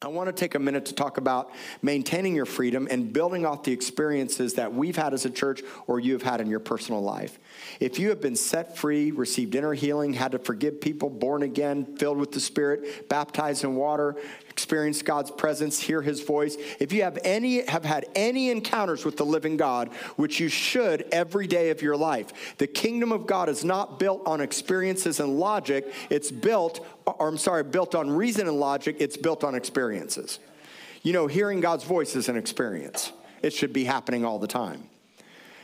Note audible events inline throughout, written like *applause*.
I want to take a minute to talk about maintaining your freedom and building off the experiences that we've had as a church or you've had in your personal life. If you have been set free, received inner healing, had to forgive people, born again, filled with the Spirit, baptized in water, experienced God's presence, hear his voice, if you have any have had any encounters with the living God, which you should every day of your life. The kingdom of God is not built on experiences and logic, it's built or I'm sorry, built on reason and logic, it's built on experiences. You know, hearing God's voice is an experience. It should be happening all the time.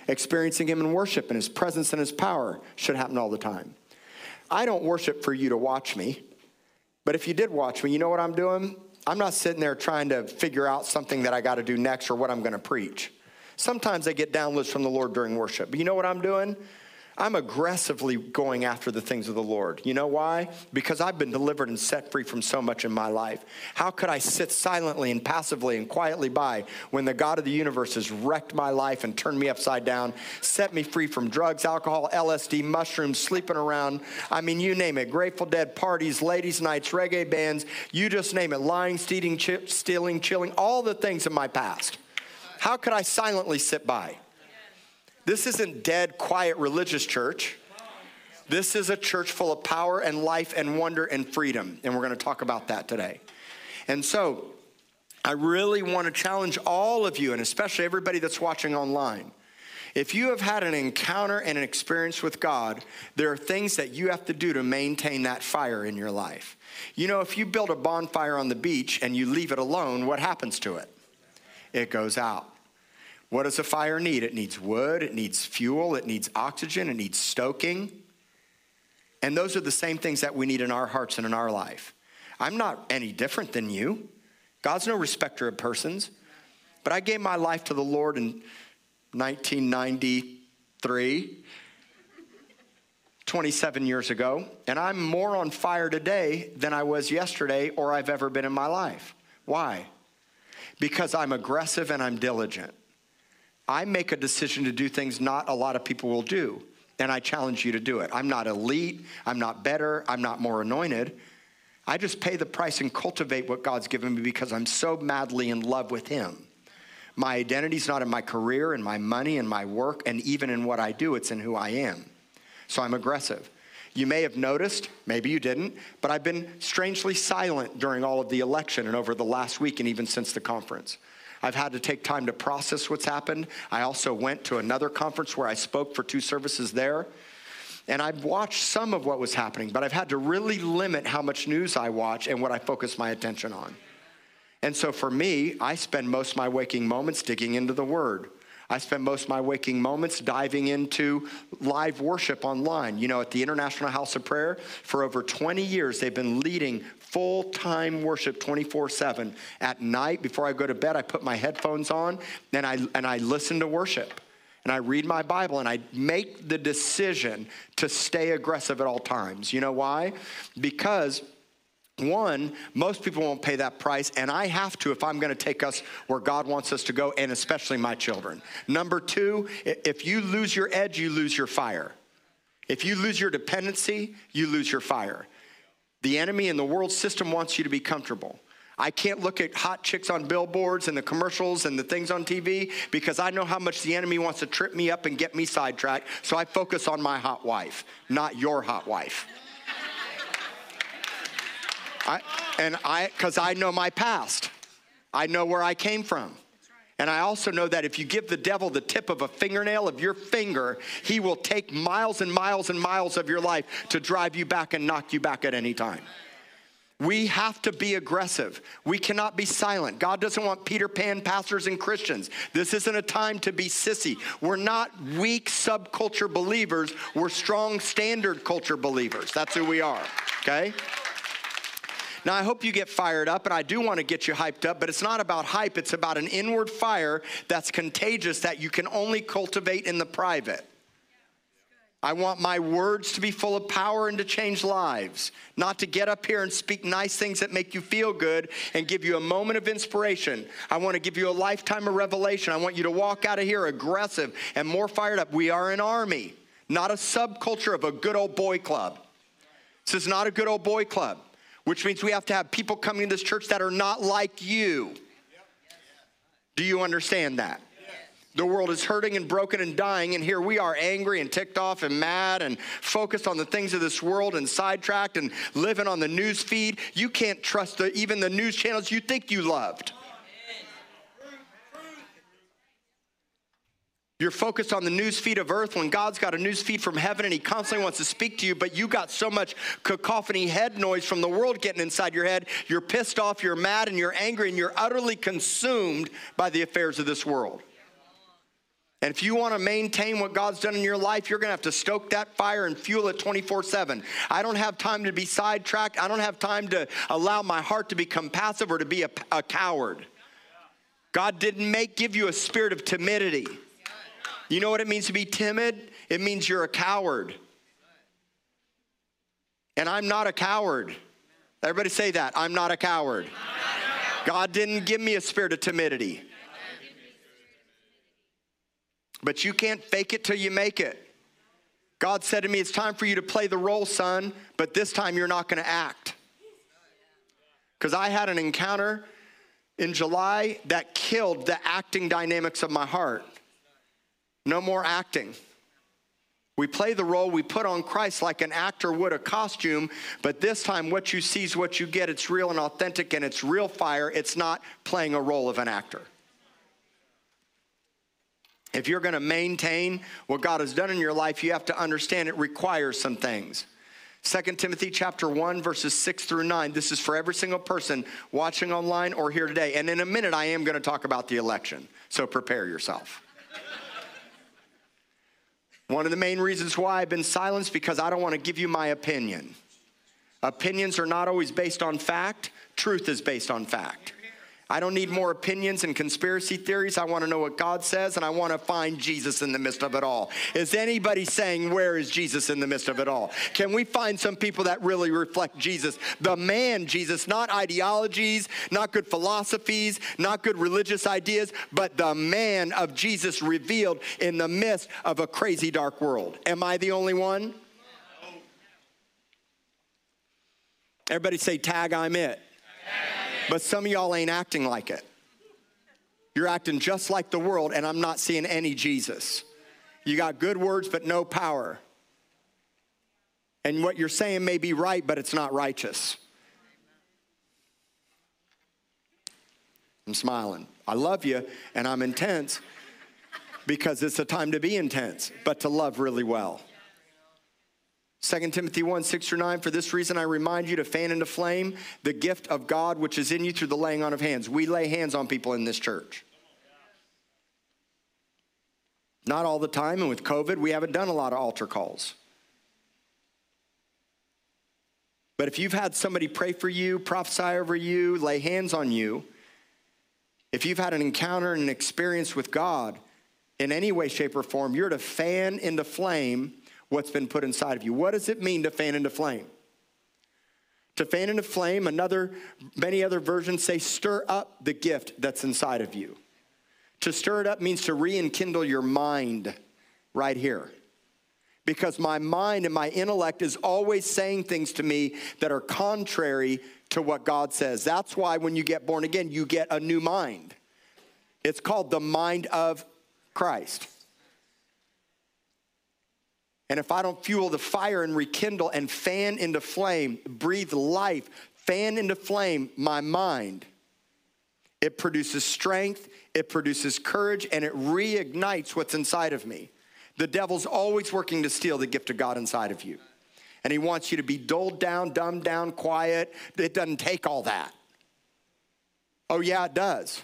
Experiencing Him in worship and His presence and His power should happen all the time. I don't worship for you to watch me, but if you did watch me, you know what I'm doing? I'm not sitting there trying to figure out something that I got to do next or what I'm going to preach. Sometimes I get downloads from the Lord during worship, but you know what I'm doing? I'm aggressively going after the things of the Lord. You know why? Because I've been delivered and set free from so much in my life. How could I sit silently and passively and quietly by when the God of the universe has wrecked my life and turned me upside down, set me free from drugs, alcohol, LSD, mushrooms, sleeping around? I mean, you name it Grateful Dead parties, ladies' nights, reggae bands, you just name it lying, stealing, stealing, chilling, all the things in my past. How could I silently sit by? This isn't dead, quiet religious church. This is a church full of power and life and wonder and freedom. And we're going to talk about that today. And so, I really want to challenge all of you, and especially everybody that's watching online. If you have had an encounter and an experience with God, there are things that you have to do to maintain that fire in your life. You know, if you build a bonfire on the beach and you leave it alone, what happens to it? It goes out. What does a fire need? It needs wood, it needs fuel, it needs oxygen, it needs stoking. And those are the same things that we need in our hearts and in our life. I'm not any different than you. God's no respecter of persons. But I gave my life to the Lord in 1993, 27 years ago, and I'm more on fire today than I was yesterday or I've ever been in my life. Why? Because I'm aggressive and I'm diligent. I make a decision to do things not a lot of people will do, and I challenge you to do it. I'm not elite, I'm not better, I'm not more anointed. I just pay the price and cultivate what God's given me because I'm so madly in love with Him. My identity's not in my career and my money and my work and even in what I do, it's in who I am. So I'm aggressive. You may have noticed, maybe you didn't, but I've been strangely silent during all of the election and over the last week and even since the conference. I've had to take time to process what's happened. I also went to another conference where I spoke for two services there. And I've watched some of what was happening, but I've had to really limit how much news I watch and what I focus my attention on. And so for me, I spend most of my waking moments digging into the Word. I spend most of my waking moments diving into live worship online. You know, at the International House of Prayer, for over 20 years, they've been leading full time worship 24 7. At night, before I go to bed, I put my headphones on and I, and I listen to worship. And I read my Bible and I make the decision to stay aggressive at all times. You know why? Because one, most people won't pay that price, and I have to if I'm going to take us where God wants us to go, and especially my children. Number two, if you lose your edge, you lose your fire. If you lose your dependency, you lose your fire. The enemy and the world system wants you to be comfortable. I can't look at hot chicks on billboards and the commercials and the things on TV because I know how much the enemy wants to trip me up and get me sidetracked. So I focus on my hot wife, not your hot wife. I, and I, because I know my past, I know where I came from. And I also know that if you give the devil the tip of a fingernail of your finger, he will take miles and miles and miles of your life to drive you back and knock you back at any time. We have to be aggressive. We cannot be silent. God doesn't want Peter Pan pastors and Christians. This isn't a time to be sissy. We're not weak subculture believers, we're strong standard culture believers. That's who we are, okay? Now, I hope you get fired up, and I do want to get you hyped up, but it's not about hype. It's about an inward fire that's contagious that you can only cultivate in the private. I want my words to be full of power and to change lives, not to get up here and speak nice things that make you feel good and give you a moment of inspiration. I want to give you a lifetime of revelation. I want you to walk out of here aggressive and more fired up. We are an army, not a subculture of a good old boy club. This is not a good old boy club. Which means we have to have people coming to this church that are not like you. Do you understand that? The world is hurting and broken and dying, and here we are angry and ticked off and mad and focused on the things of this world and sidetracked and living on the news feed. You can't trust the, even the news channels you think you loved. You're focused on the news feed of earth when God's got a news feed from heaven and He constantly wants to speak to you, but you got so much cacophony head noise from the world getting inside your head. You're pissed off, you're mad, and you're angry, and you're utterly consumed by the affairs of this world. And if you want to maintain what God's done in your life, you're going to have to stoke that fire and fuel it 24 7. I don't have time to be sidetracked. I don't have time to allow my heart to become passive or to be a, a coward. God didn't make give you a spirit of timidity. You know what it means to be timid? It means you're a coward. And I'm not a coward. Everybody say that. I'm not a coward. God didn't give me a spirit of timidity. But you can't fake it till you make it. God said to me, It's time for you to play the role, son, but this time you're not going to act. Because I had an encounter in July that killed the acting dynamics of my heart. No more acting. We play the role, we put on Christ like an actor would a costume, but this time what you see is what you get. It's real and authentic and it's real fire. It's not playing a role of an actor. If you're going to maintain what God has done in your life, you have to understand it requires some things. 2 Timothy chapter 1 verses 6 through 9. This is for every single person watching online or here today. And in a minute I am going to talk about the election. So prepare yourself. One of the main reasons why I've been silenced because I don't want to give you my opinion. Opinions are not always based on fact, truth is based on fact. I don't need more opinions and conspiracy theories. I want to know what God says, and I want to find Jesus in the midst of it all. Is anybody saying, Where is Jesus in the midst of it all? Can we find some people that really reflect Jesus? The man Jesus, not ideologies, not good philosophies, not good religious ideas, but the man of Jesus revealed in the midst of a crazy dark world. Am I the only one? Everybody say, Tag, I'm it. But some of y'all ain't acting like it. You're acting just like the world, and I'm not seeing any Jesus. You got good words, but no power. And what you're saying may be right, but it's not righteous. I'm smiling. I love you, and I'm intense because it's a time to be intense, but to love really well. 2 Timothy 1 6 through 9, for this reason I remind you to fan into flame the gift of God which is in you through the laying on of hands. We lay hands on people in this church. Not all the time, and with COVID, we haven't done a lot of altar calls. But if you've had somebody pray for you, prophesy over you, lay hands on you, if you've had an encounter and an experience with God in any way, shape, or form, you're to fan into flame what's been put inside of you. What does it mean to fan into flame? To fan into flame, another, many other versions say stir up the gift that's inside of you. To stir it up means to re-enkindle your mind right here. Because my mind and my intellect is always saying things to me that are contrary to what God says. That's why when you get born again, you get a new mind. It's called the mind of Christ. And if I don't fuel the fire and rekindle and fan into flame, breathe life, fan into flame my mind, it produces strength, it produces courage, and it reignites what's inside of me. The devil's always working to steal the gift of God inside of you. And he wants you to be dulled down, dumbed down, quiet. It doesn't take all that. Oh, yeah, it does.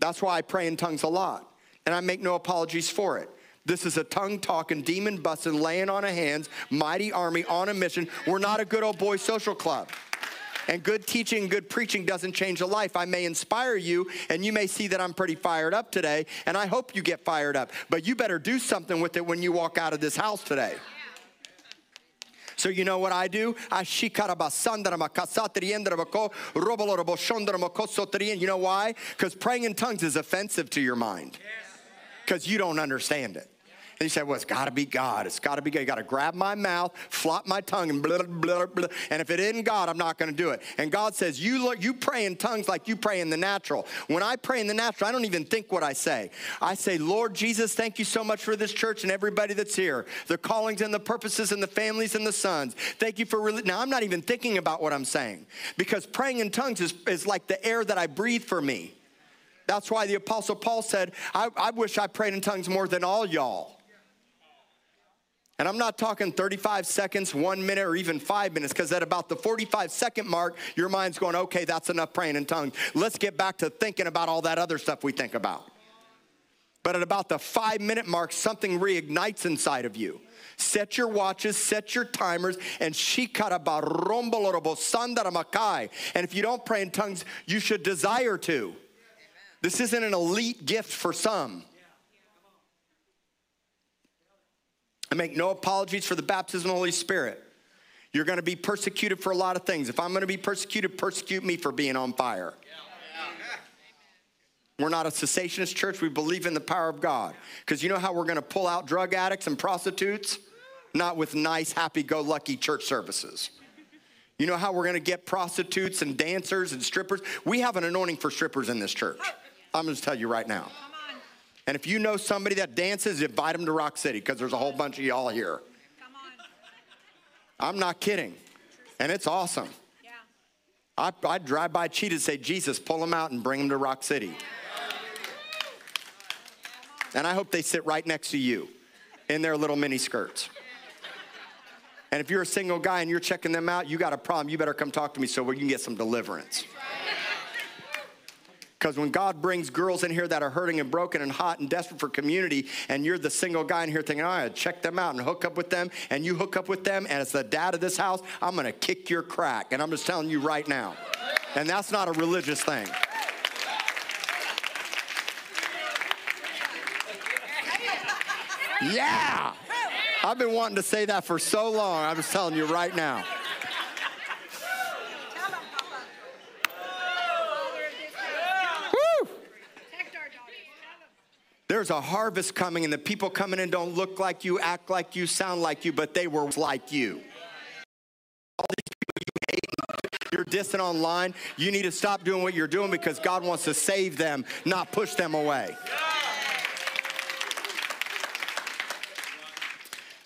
That's why I pray in tongues a lot. And I make no apologies for it. This is a tongue talking, demon busting, laying on of hands, mighty army on a mission. We're not a good old boy social club. And good teaching, good preaching doesn't change a life. I may inspire you, and you may see that I'm pretty fired up today, and I hope you get fired up. But you better do something with it when you walk out of this house today. So you know what I do? I You know why? Because praying in tongues is offensive to your mind. Because you don't understand it. He said, Well, it's got to be God. It's got to be God. You got to grab my mouth, flop my tongue, and blah, blah, blah. And if it isn't God, I'm not going to do it. And God says, you, look, you pray in tongues like you pray in the natural. When I pray in the natural, I don't even think what I say. I say, Lord Jesus, thank you so much for this church and everybody that's here, the callings and the purposes and the families and the sons. Thank you for. Re-. Now, I'm not even thinking about what I'm saying because praying in tongues is, is like the air that I breathe for me. That's why the Apostle Paul said, I, I wish I prayed in tongues more than all y'all. And I'm not talking 35 seconds, one minute, or even five minutes, because at about the 45 second mark, your mind's going, okay, that's enough praying in tongues. Let's get back to thinking about all that other stuff we think about. But at about the five minute mark, something reignites inside of you. Set your watches, set your timers, and she kata barombolobosandara makai. And if you don't pray in tongues, you should desire to. This isn't an elite gift for some. I make no apologies for the baptism of the Holy Spirit. You're going to be persecuted for a lot of things. If I'm going to be persecuted, persecute me for being on fire. We're not a cessationist church. We believe in the power of God. Because you know how we're going to pull out drug addicts and prostitutes? Not with nice, happy go lucky church services. You know how we're going to get prostitutes and dancers and strippers? We have an anointing for strippers in this church. I'm going to tell you right now. And if you know somebody that dances, invite them to Rock City because there's a whole bunch of y'all here. I'm not kidding. And it's awesome. Yeah. I, I'd drive by Cheetah and say, Jesus, pull them out and bring them to Rock City. And I hope they sit right next to you in their little mini skirts. And if you're a single guy and you're checking them out, you got a problem, you better come talk to me so we can get some deliverance. Because when God brings girls in here that are hurting and broken and hot and desperate for community, and you're the single guy in here thinking, right, check them out and hook up with them, and you hook up with them, and it's the dad of this house, I'm gonna kick your crack. And I'm just telling you right now. And that's not a religious thing. Yeah! I've been wanting to say that for so long. I'm just telling you right now. There's a harvest coming, and the people coming in don't look like you, act like you, sound like you, but they were like you. All these people you hate, you're dissing online, you need to stop doing what you're doing because God wants to save them, not push them away.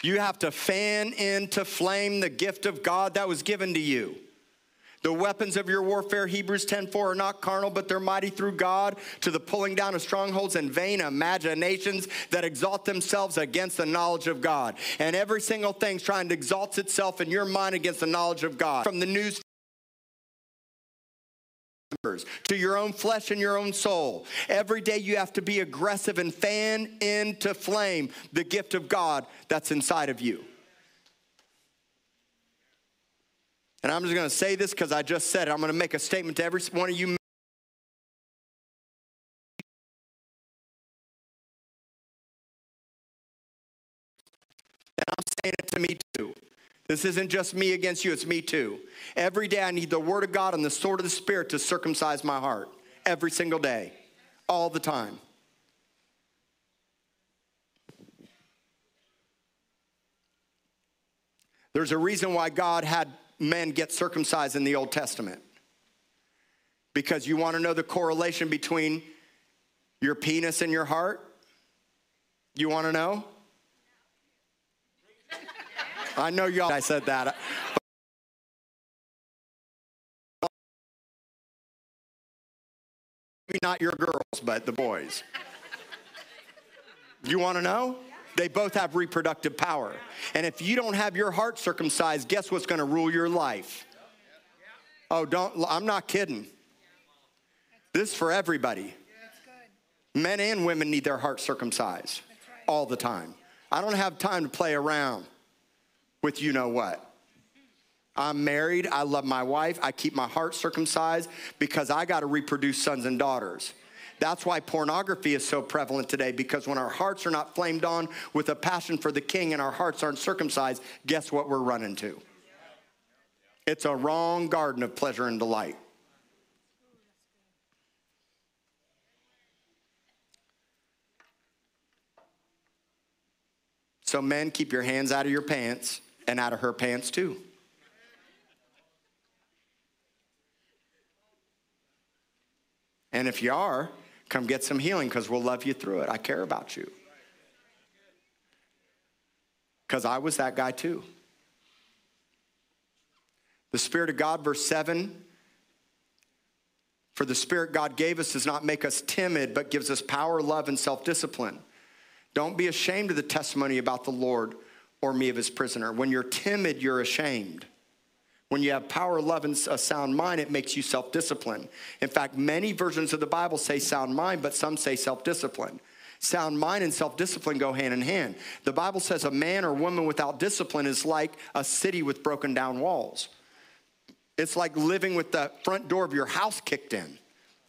You have to fan into flame the gift of God that was given to you. The weapons of your warfare, Hebrews 10:4, are not carnal, but they're mighty through God to the pulling down of strongholds and vain imaginations that exalt themselves against the knowledge of God. And every single thing trying to exalt itself in your mind against the knowledge of God. From the news to your own flesh and your own soul. Every day you have to be aggressive and fan into flame the gift of God that's inside of you. And I'm just going to say this because I just said it. I'm going to make a statement to every one of you. And I'm saying it to me too. This isn't just me against you, it's me too. Every day I need the Word of God and the sword of the Spirit to circumcise my heart. Every single day, all the time. There's a reason why God had men get circumcised in the Old Testament. Because you want to know the correlation between your penis and your heart? You want to know? I know y'all, I said that. Maybe not your girls, but the boys. You want to know? They both have reproductive power. And if you don't have your heart circumcised, guess what's going to rule your life? Oh, don't, I'm not kidding. This is for everybody. Men and women need their heart circumcised all the time. I don't have time to play around with you know what. I'm married. I love my wife. I keep my heart circumcised because I got to reproduce sons and daughters. That's why pornography is so prevalent today because when our hearts are not flamed on with a passion for the king and our hearts aren't circumcised, guess what we're running to? It's a wrong garden of pleasure and delight. So, men, keep your hands out of your pants and out of her pants too. And if you are, come get some healing because we'll love you through it. I care about you. Because I was that guy too. The Spirit of God, verse 7 For the Spirit God gave us does not make us timid, but gives us power, love, and self discipline. Don't be ashamed of the testimony about the Lord or me of his prisoner. When you're timid, you're ashamed. When you have power, love, and a sound mind, it makes you self discipline. In fact, many versions of the Bible say sound mind, but some say self discipline. Sound mind and self discipline go hand in hand. The Bible says a man or woman without discipline is like a city with broken down walls. It's like living with the front door of your house kicked in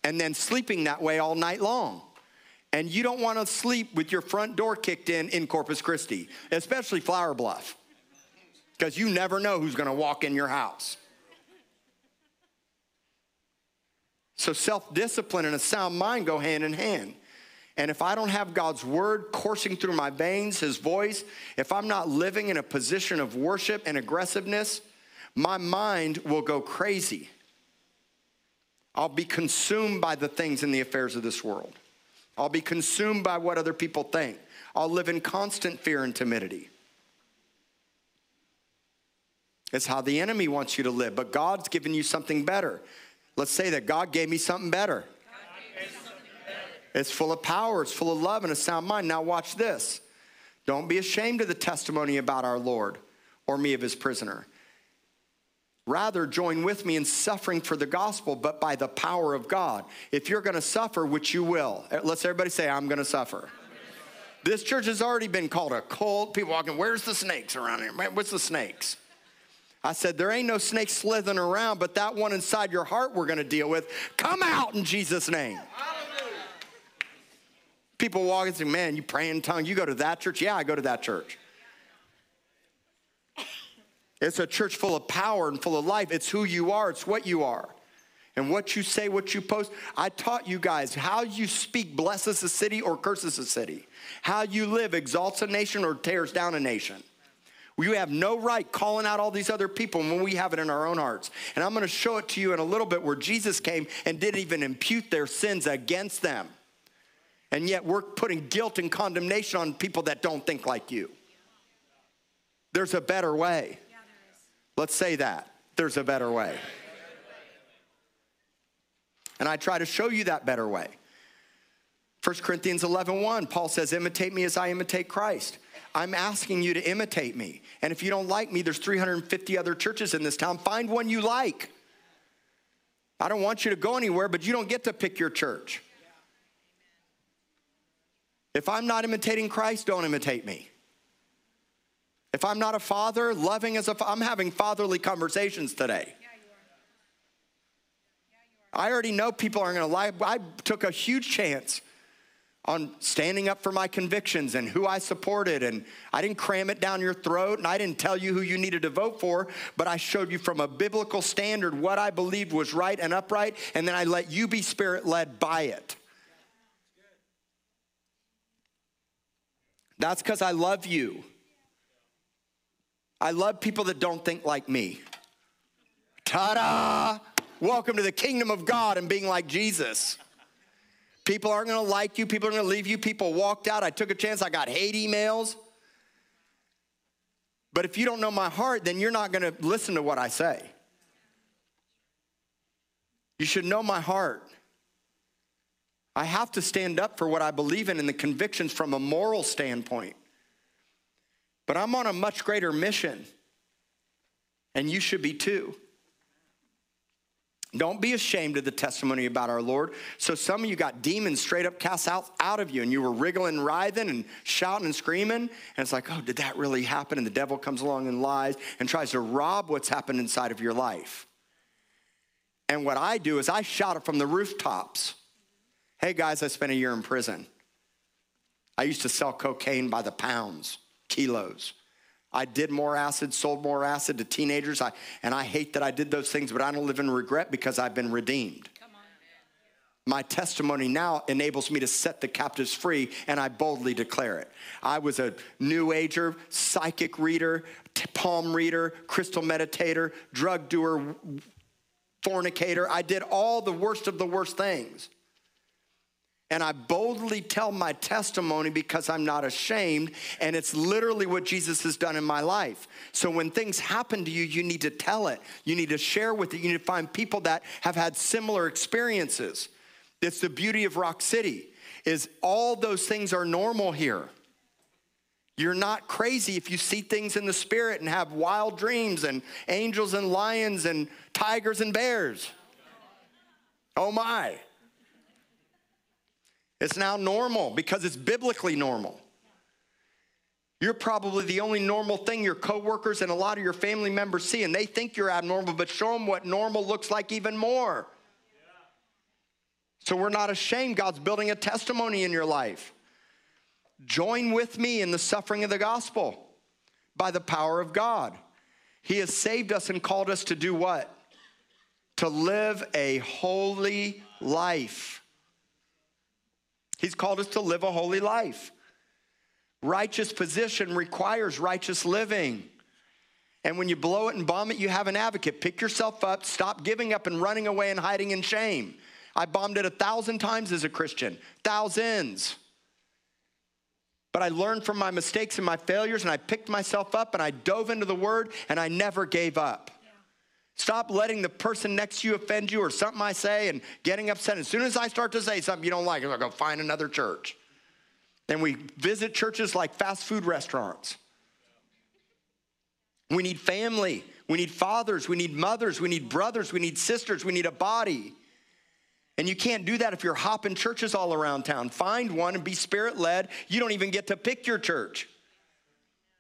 and then sleeping that way all night long. And you don't want to sleep with your front door kicked in in Corpus Christi, especially Flower Bluff because you never know who's going to walk in your house. So, self discipline and a sound mind go hand in hand. And if I don't have God's word coursing through my veins, his voice, if I'm not living in a position of worship and aggressiveness, my mind will go crazy. I'll be consumed by the things and the affairs of this world. I'll be consumed by what other people think. I'll live in constant fear and timidity. It's how the enemy wants you to live, but God's given you something better. Let's say that God gave me something better. It's full of power, it's full of love, and a sound mind. Now, watch this. Don't be ashamed of the testimony about our Lord or me of his prisoner. Rather, join with me in suffering for the gospel, but by the power of God. If you're gonna suffer, which you will, eh, let's everybody say, I'm gonna suffer. This church has already been called a cult. People walking, where's the snakes around here? What's the snakes? I said, There ain't no snake slithering around, but that one inside your heart we're gonna deal with. Come out in Jesus' name. People walk and say, Man, you pray in tongue. You go to that church? Yeah, I go to that church. It's a church full of power and full of life. It's who you are, it's what you are. And what you say, what you post. I taught you guys how you speak blesses a city or curses a city. How you live exalts a nation or tears down a nation. We have no right calling out all these other people when we have it in our own hearts. And I'm going to show it to you in a little bit where Jesus came and didn't even impute their sins against them. And yet we're putting guilt and condemnation on people that don't think like you. There's a better way. Let's say that. There's a better way. And I try to show you that better way. 1 Corinthians 11 1, Paul says, Imitate me as I imitate Christ. I'm asking you to imitate me. And if you don't like me, there's 350 other churches in this town. Find one you like. I don't want you to go anywhere, but you don't get to pick your church. If I'm not imitating Christ, don't imitate me. If I'm not a father, loving as a I'm having fatherly conversations today. I already know people aren't going to lie. I took a huge chance on standing up for my convictions and who I supported. And I didn't cram it down your throat and I didn't tell you who you needed to vote for, but I showed you from a biblical standard what I believed was right and upright. And then I let you be spirit led by it. That's because I love you. I love people that don't think like me. Ta da! Welcome to the kingdom of God and being like Jesus. People aren't gonna like you, people are gonna leave you. People walked out. I took a chance, I got hate emails. But if you don't know my heart, then you're not gonna listen to what I say. You should know my heart. I have to stand up for what I believe in and the convictions from a moral standpoint. But I'm on a much greater mission, and you should be too. Don't be ashamed of the testimony about our Lord. So some of you got demons straight up cast out, out of you, and you were wriggling, writhing, and shouting and screaming. And it's like, oh, did that really happen? And the devil comes along and lies and tries to rob what's happened inside of your life. And what I do is I shout it from the rooftops. Hey guys, I spent a year in prison. I used to sell cocaine by the pounds, kilos. I did more acid, sold more acid to teenagers. I, and I hate that I did those things, but I don't live in regret because I've been redeemed. My testimony now enables me to set the captives free, and I boldly declare it. I was a new ager, psychic reader, palm reader, crystal meditator, drug doer, fornicator. I did all the worst of the worst things. And I boldly tell my testimony because I'm not ashamed. And it's literally what Jesus has done in my life. So when things happen to you, you need to tell it. You need to share with it. You need to find people that have had similar experiences. It's the beauty of Rock City is all those things are normal here. You're not crazy if you see things in the spirit and have wild dreams and angels and lions and tigers and bears. Oh my. It's now normal because it's biblically normal. You're probably the only normal thing your coworkers and a lot of your family members see, and they think you're abnormal, but show them what normal looks like even more. So we're not ashamed. God's building a testimony in your life. Join with me in the suffering of the gospel by the power of God. He has saved us and called us to do what? To live a holy life. He's called us to live a holy life. Righteous position requires righteous living. And when you blow it and bomb it, you have an advocate. Pick yourself up, stop giving up and running away and hiding in shame. I bombed it a thousand times as a Christian, thousands. But I learned from my mistakes and my failures, and I picked myself up and I dove into the word and I never gave up. Stop letting the person next to you offend you or something I say and getting upset. As soon as I start to say something you don't like, I'll go find another church. And we visit churches like fast food restaurants. We need family. We need fathers. We need mothers. We need brothers. We need sisters. We need a body. And you can't do that if you're hopping churches all around town. Find one and be spirit led. You don't even get to pick your church.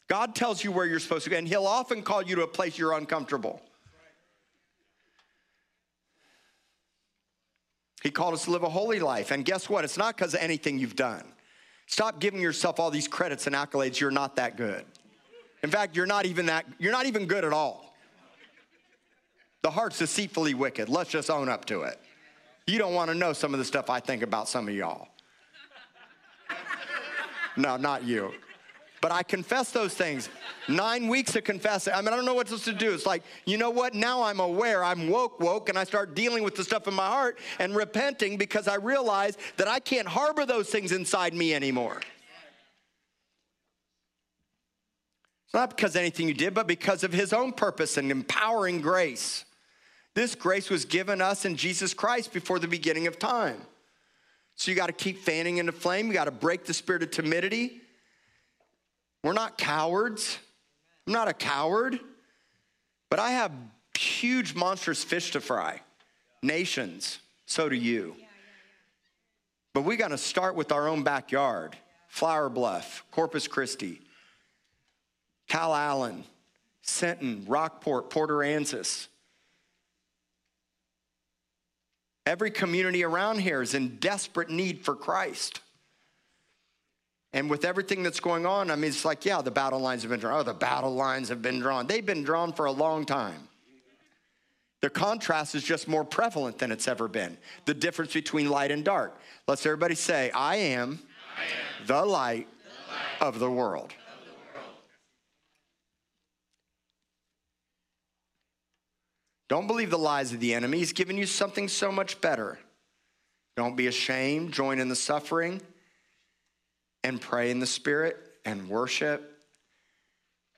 God tells you where you're supposed to go, and He'll often call you to a place you're uncomfortable. He called us to live a holy life. And guess what? It's not because of anything you've done. Stop giving yourself all these credits and accolades. You're not that good. In fact, you're not even that, you're not even good at all. The heart's deceitfully wicked. Let's just own up to it. You don't want to know some of the stuff I think about some of y'all. *laughs* no, not you. But I confess those things. Nine weeks of confessing. I mean, I don't know what else to do. It's like, you know what? Now I'm aware. I'm woke, woke, and I start dealing with the stuff in my heart and repenting because I realize that I can't harbor those things inside me anymore. It's not because anything you did, but because of his own purpose and empowering grace. This grace was given us in Jesus Christ before the beginning of time. So you got to keep fanning into flame. You got to break the spirit of timidity. We're not cowards. I'm not a coward, but I have huge, monstrous fish to fry. Nations, so do you. But we got to start with our own backyard Flower Bluff, Corpus Christi, Calallen, Sinton, Rockport, Port Aransas. Every community around here is in desperate need for Christ. And with everything that's going on, I mean, it's like, yeah, the battle lines have been drawn. Oh, the battle lines have been drawn. They've been drawn for a long time. The contrast is just more prevalent than it's ever been. The difference between light and dark. Let's everybody say, I am, I am the, light the light of the world. Don't believe the lies of the enemy. He's given you something so much better. Don't be ashamed. Join in the suffering and pray in the Spirit and worship.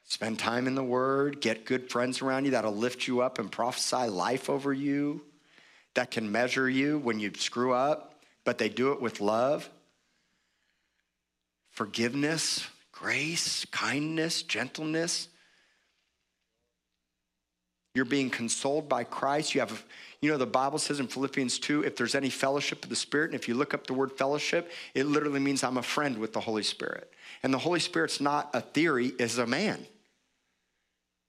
Spend time in the Word. Get good friends around you that'll lift you up and prophesy life over you, that can measure you when you screw up, but they do it with love, forgiveness, grace, kindness, gentleness. You're being consoled by Christ. You have, you know, the Bible says in Philippians 2 if there's any fellowship of the Spirit, and if you look up the word fellowship, it literally means I'm a friend with the Holy Spirit. And the Holy Spirit's not a theory, is a man.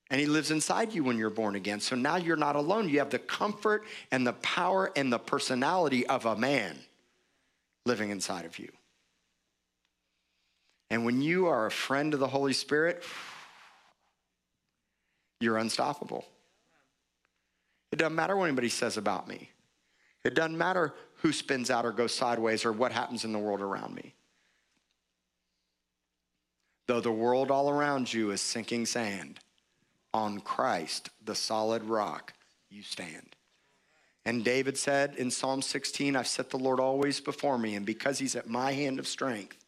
And he lives inside you when you're born again. So now you're not alone. You have the comfort and the power and the personality of a man living inside of you. And when you are a friend of the Holy Spirit, you're unstoppable. It doesn't matter what anybody says about me. It doesn't matter who spins out or goes sideways or what happens in the world around me. Though the world all around you is sinking sand, on Christ, the solid rock, you stand. And David said in Psalm 16, I've set the Lord always before me, and because he's at my hand of strength,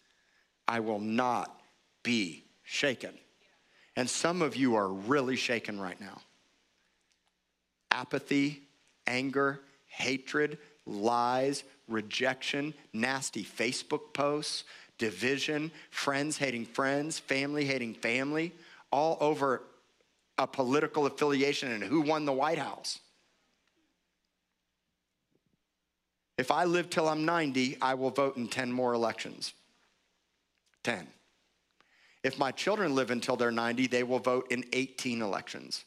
I will not be shaken. And some of you are really shaken right now. Apathy, anger, hatred, lies, rejection, nasty Facebook posts, division, friends hating friends, family hating family, all over a political affiliation and who won the White House. If I live till I'm 90, I will vote in 10 more elections. 10. If my children live until they're 90, they will vote in 18 elections,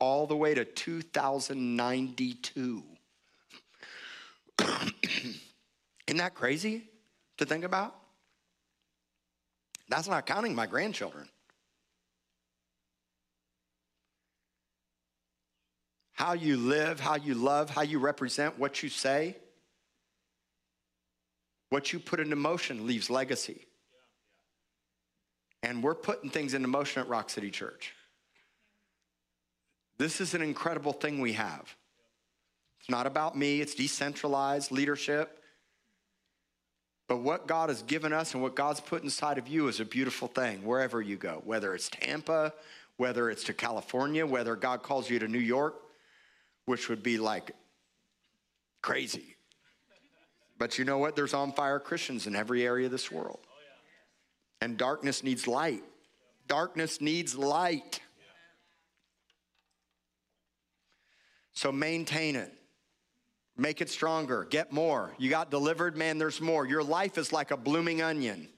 all the way to 2092. *coughs* Isn't that crazy to think about? That's not counting my grandchildren. How you live, how you love, how you represent, what you say, what you put into motion leaves legacy. And we're putting things into motion at Rock City Church. This is an incredible thing we have. It's not about me, it's decentralized leadership. But what God has given us and what God's put inside of you is a beautiful thing wherever you go, whether it's Tampa, whether it's to California, whether God calls you to New York, which would be like crazy. But you know what? There's on fire Christians in every area of this world. And darkness needs light. Darkness needs light. So maintain it. Make it stronger. Get more. You got delivered, man, there's more. Your life is like a blooming onion.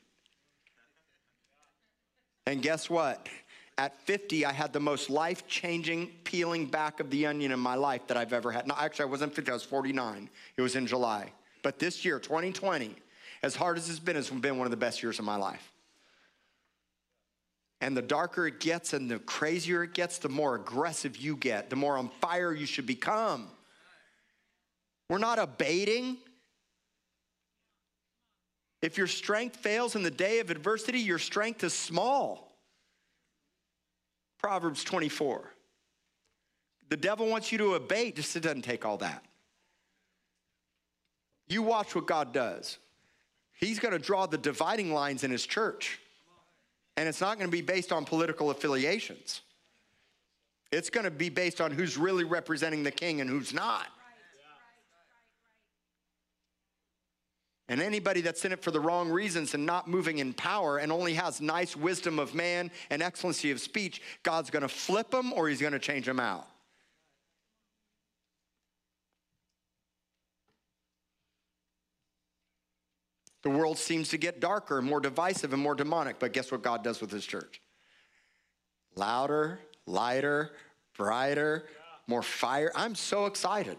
And guess what? At 50, I had the most life changing peeling back of the onion in my life that I've ever had. No, actually, I wasn't 50, I was 49. It was in July. But this year, 2020, as hard as it's been, it's been one of the best years of my life. And the darker it gets and the crazier it gets, the more aggressive you get, the more on fire you should become. We're not abating. If your strength fails in the day of adversity, your strength is small. Proverbs 24. The devil wants you to abate, just it doesn't take all that. You watch what God does. He's going to draw the dividing lines in his church. And it's not going to be based on political affiliations. It's going to be based on who's really representing the king and who's not. And anybody that's in it for the wrong reasons and not moving in power and only has nice wisdom of man and excellency of speech, God's going to flip them or he's going to change them out. The world seems to get darker more divisive and more demonic, but guess what God does with his church? Louder, lighter, brighter, more fire. I'm so excited.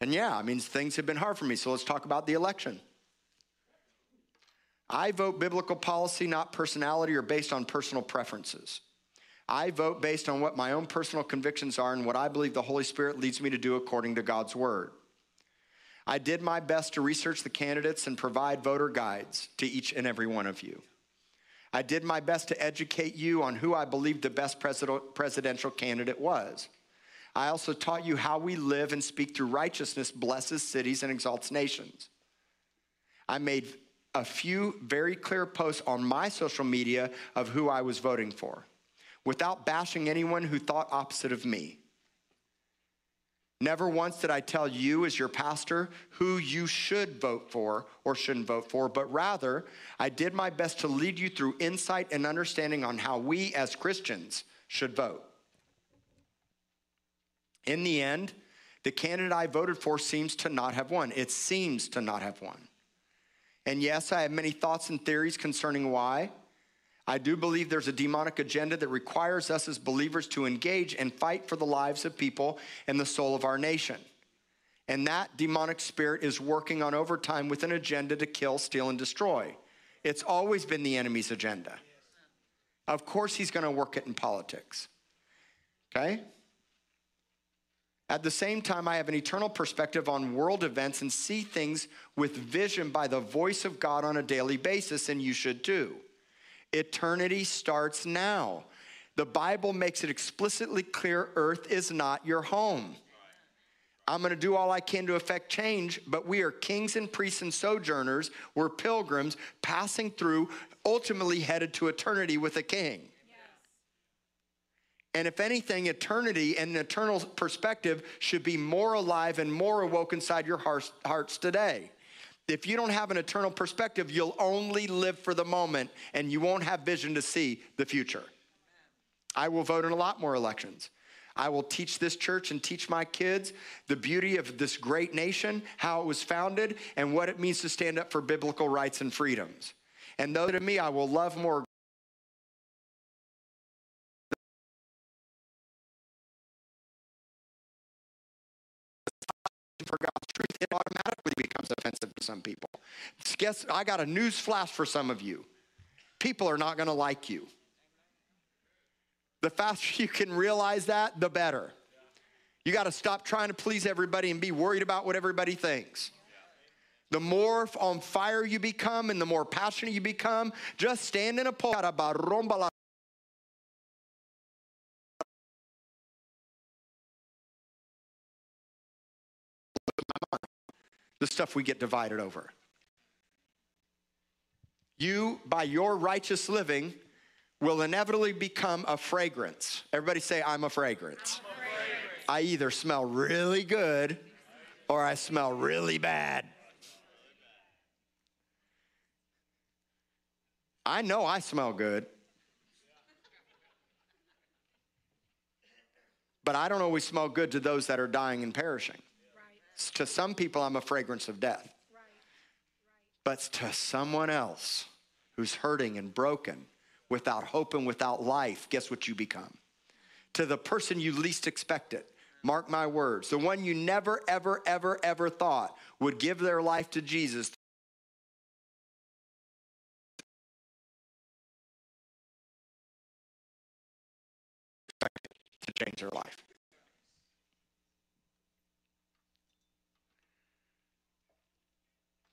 And yeah, I mean, things have been hard for me, so let's talk about the election. I vote biblical policy, not personality or based on personal preferences. I vote based on what my own personal convictions are and what I believe the Holy Spirit leads me to do according to God's word. I did my best to research the candidates and provide voter guides to each and every one of you. I did my best to educate you on who I believe the best presidential candidate was. I also taught you how we live and speak through righteousness blesses cities and exalts nations. I made a few very clear posts on my social media of who I was voting for without bashing anyone who thought opposite of me. Never once did I tell you, as your pastor, who you should vote for or shouldn't vote for, but rather, I did my best to lead you through insight and understanding on how we as Christians should vote. In the end, the candidate I voted for seems to not have won. It seems to not have won. And yes, I have many thoughts and theories concerning why. I do believe there's a demonic agenda that requires us as believers to engage and fight for the lives of people and the soul of our nation. And that demonic spirit is working on overtime with an agenda to kill, steal, and destroy. It's always been the enemy's agenda. Of course, he's going to work it in politics. Okay? At the same time, I have an eternal perspective on world events and see things with vision by the voice of God on a daily basis, and you should too. Eternity starts now. The Bible makes it explicitly clear earth is not your home. I'm going to do all I can to affect change, but we are kings and priests and sojourners. We're pilgrims passing through, ultimately headed to eternity with a king. And if anything, eternity and an eternal perspective should be more alive and more awoke inside your hearts today. If you don't have an eternal perspective, you'll only live for the moment and you won't have vision to see the future. I will vote in a lot more elections. I will teach this church and teach my kids the beauty of this great nation, how it was founded, and what it means to stand up for biblical rights and freedoms. And though to me, I will love more for God's truth, it automatically becomes offensive to some people. Guess I got a news flash for some of you. People are not going to like you. The faster *laughs* you can realize that, the better. You got to stop trying to please everybody and be worried about what everybody thinks. The more on fire you become and the more passionate you become, just stand in a pole. The stuff we get divided over. You, by your righteous living, will inevitably become a fragrance. Everybody say, I'm a fragrance. I'm a fragrance. I either smell really good or I smell really bad. I know I smell good. But I don't always smell good to those that are dying and perishing. To some people, I'm a fragrance of death. Right. Right. But to someone else who's hurting and broken, without hope and without life, guess what you become? To the person you least expected. Mark my words. The one you never, ever, ever, ever thought would give their life to Jesus. To change their life.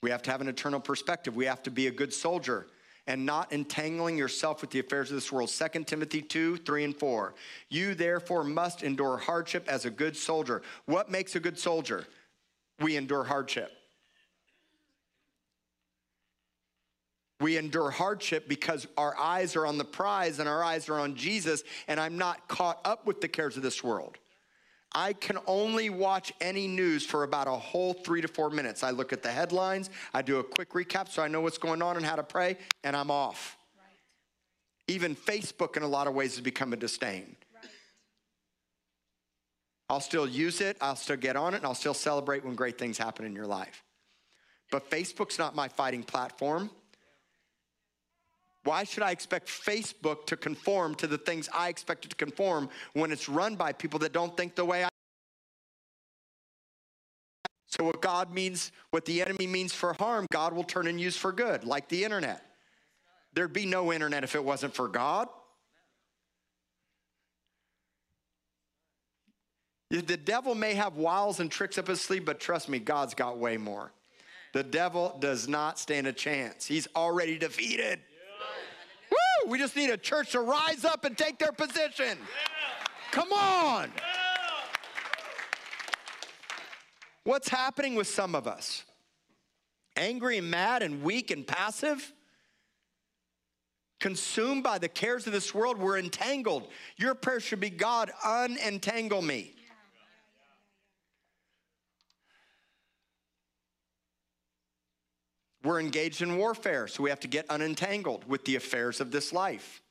We have to have an eternal perspective. We have to be a good soldier and not entangling yourself with the affairs of this world. 2 Timothy 2, 3, and 4. You therefore must endure hardship as a good soldier. What makes a good soldier? We endure hardship. We endure hardship because our eyes are on the prize and our eyes are on Jesus, and I'm not caught up with the cares of this world. I can only watch any news for about a whole three to four minutes. I look at the headlines, I do a quick recap so I know what's going on and how to pray, and I'm off. Right. Even Facebook, in a lot of ways, has become a disdain. Right. I'll still use it, I'll still get on it, and I'll still celebrate when great things happen in your life. But Facebook's not my fighting platform. Why should I expect Facebook to conform to the things I expect it to conform when it's run by people that don't think the way I so what God means, what the enemy means for harm, God will turn and use for good, like the internet. There'd be no internet if it wasn't for God. The devil may have wiles and tricks up his sleeve, but trust me, God's got way more. The devil does not stand a chance. He's already defeated. We just need a church to rise up and take their position. Come on. What's happening with some of us? Angry and mad and weak and passive? Consumed by the cares of this world, we're entangled. Your prayer should be God, unentangle me. We're engaged in warfare, so we have to get unentangled with the affairs of this life.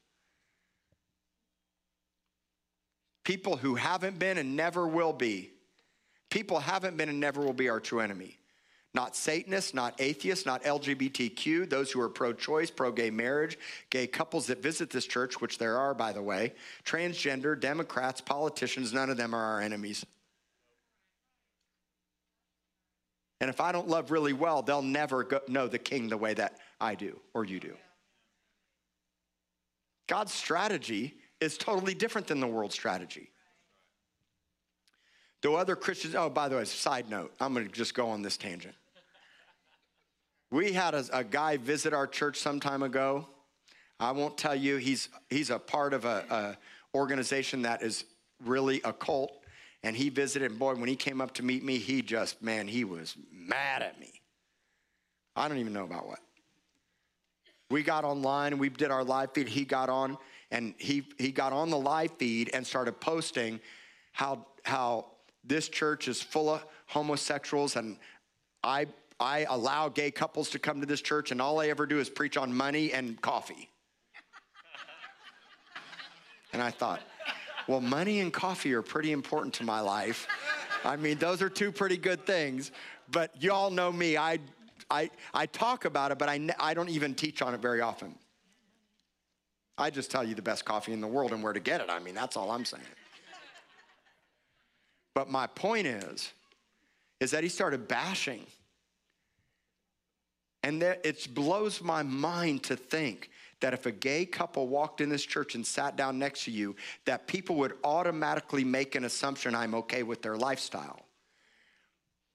People who haven't been and never will be. People haven't been and never will be our true enemy. Not Satanists, not atheists, not LGBTQ, those who are pro choice, pro gay marriage, gay couples that visit this church, which there are, by the way, transgender, Democrats, politicians, none of them are our enemies. And if I don't love really well, they'll never go, know the king the way that I do or you do. God's strategy is totally different than the world's strategy. The other Christians, oh, by the way, side note, I'm going to just go on this tangent. We had a, a, guy visit our church some time ago. I won't tell you, he's, he's a part of a organization that is really a cult. And he visited, and boy, when he came up to meet me, he just, man, he was mad at me. I don't even know about what. We got online, we did our live feed. He got on, and he, he got on the live feed and started posting how, how this church is full of homosexuals, and I, I allow gay couples to come to this church, and all I ever do is preach on money and coffee. and I thought, well, money and coffee are pretty important to my life. I mean, those are two pretty good things. But y'all know me. I I, I talk about it, but I, I don't even teach on it very often. I just tell you the best coffee in the world and where to get it. I mean, that's all I'm saying. But my point is, is that he started bashing. And that it blows my mind to think that if a gay couple walked in this church and sat down next to you, that people would automatically make an assumption I'm okay with their lifestyle.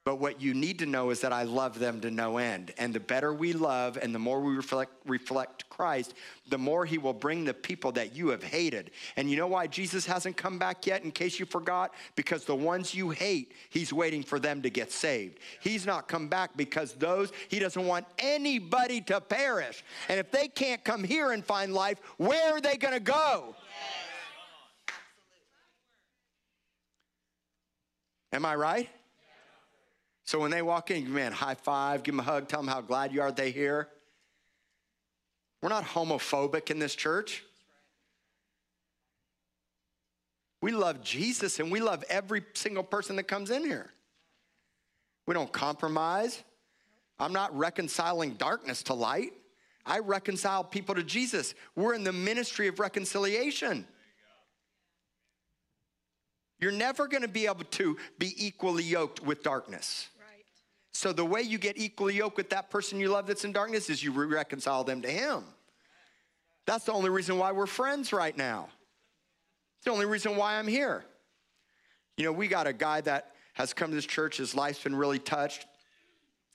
But what you need to know is that I love them to no end. And the better we love and the more we reflect, reflect Christ, the more He will bring the people that you have hated. And you know why Jesus hasn't come back yet, in case you forgot? Because the ones you hate, He's waiting for them to get saved. He's not come back because those, He doesn't want anybody to perish. And if they can't come here and find life, where are they going to go? Am I right? So when they walk in, man, high five, give them a hug, tell them how glad you are they here. We're not homophobic in this church. We love Jesus and we love every single person that comes in here. We don't compromise. I'm not reconciling darkness to light. I reconcile people to Jesus. We're in the ministry of reconciliation. You're never going to be able to be equally yoked with darkness. So the way you get equally yoked with that person you love that's in darkness is you reconcile them to him. That's the only reason why we're friends right now. It's the only reason why I'm here. You know, we got a guy that has come to this church, his life's been really touched.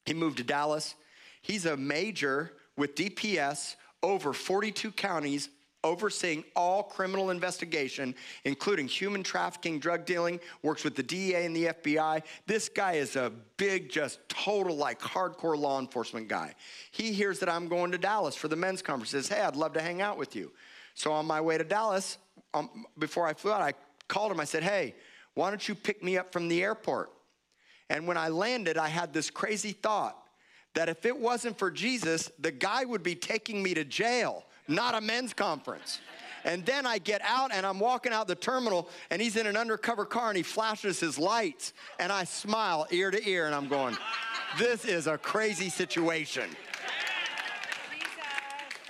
He moved to Dallas. He's a major with DPS over 42 counties overseeing all criminal investigation, including human trafficking, drug dealing, works with the DEA and the FBI. This guy is a big, just total, like hardcore law enforcement guy. He hears that I'm going to Dallas for the men's conference, says, Hey, I'd love to hang out with you. So on my way to Dallas, um, before I flew out, I called him. I said, Hey, why don't you pick me up from the airport? And when I landed, I had this crazy thought that if it wasn't for Jesus, the guy would be taking me to jail not a men's conference. And then I get out and I'm walking out the terminal and he's in an undercover car and he flashes his lights and I smile ear to ear and I'm going, this is a crazy situation.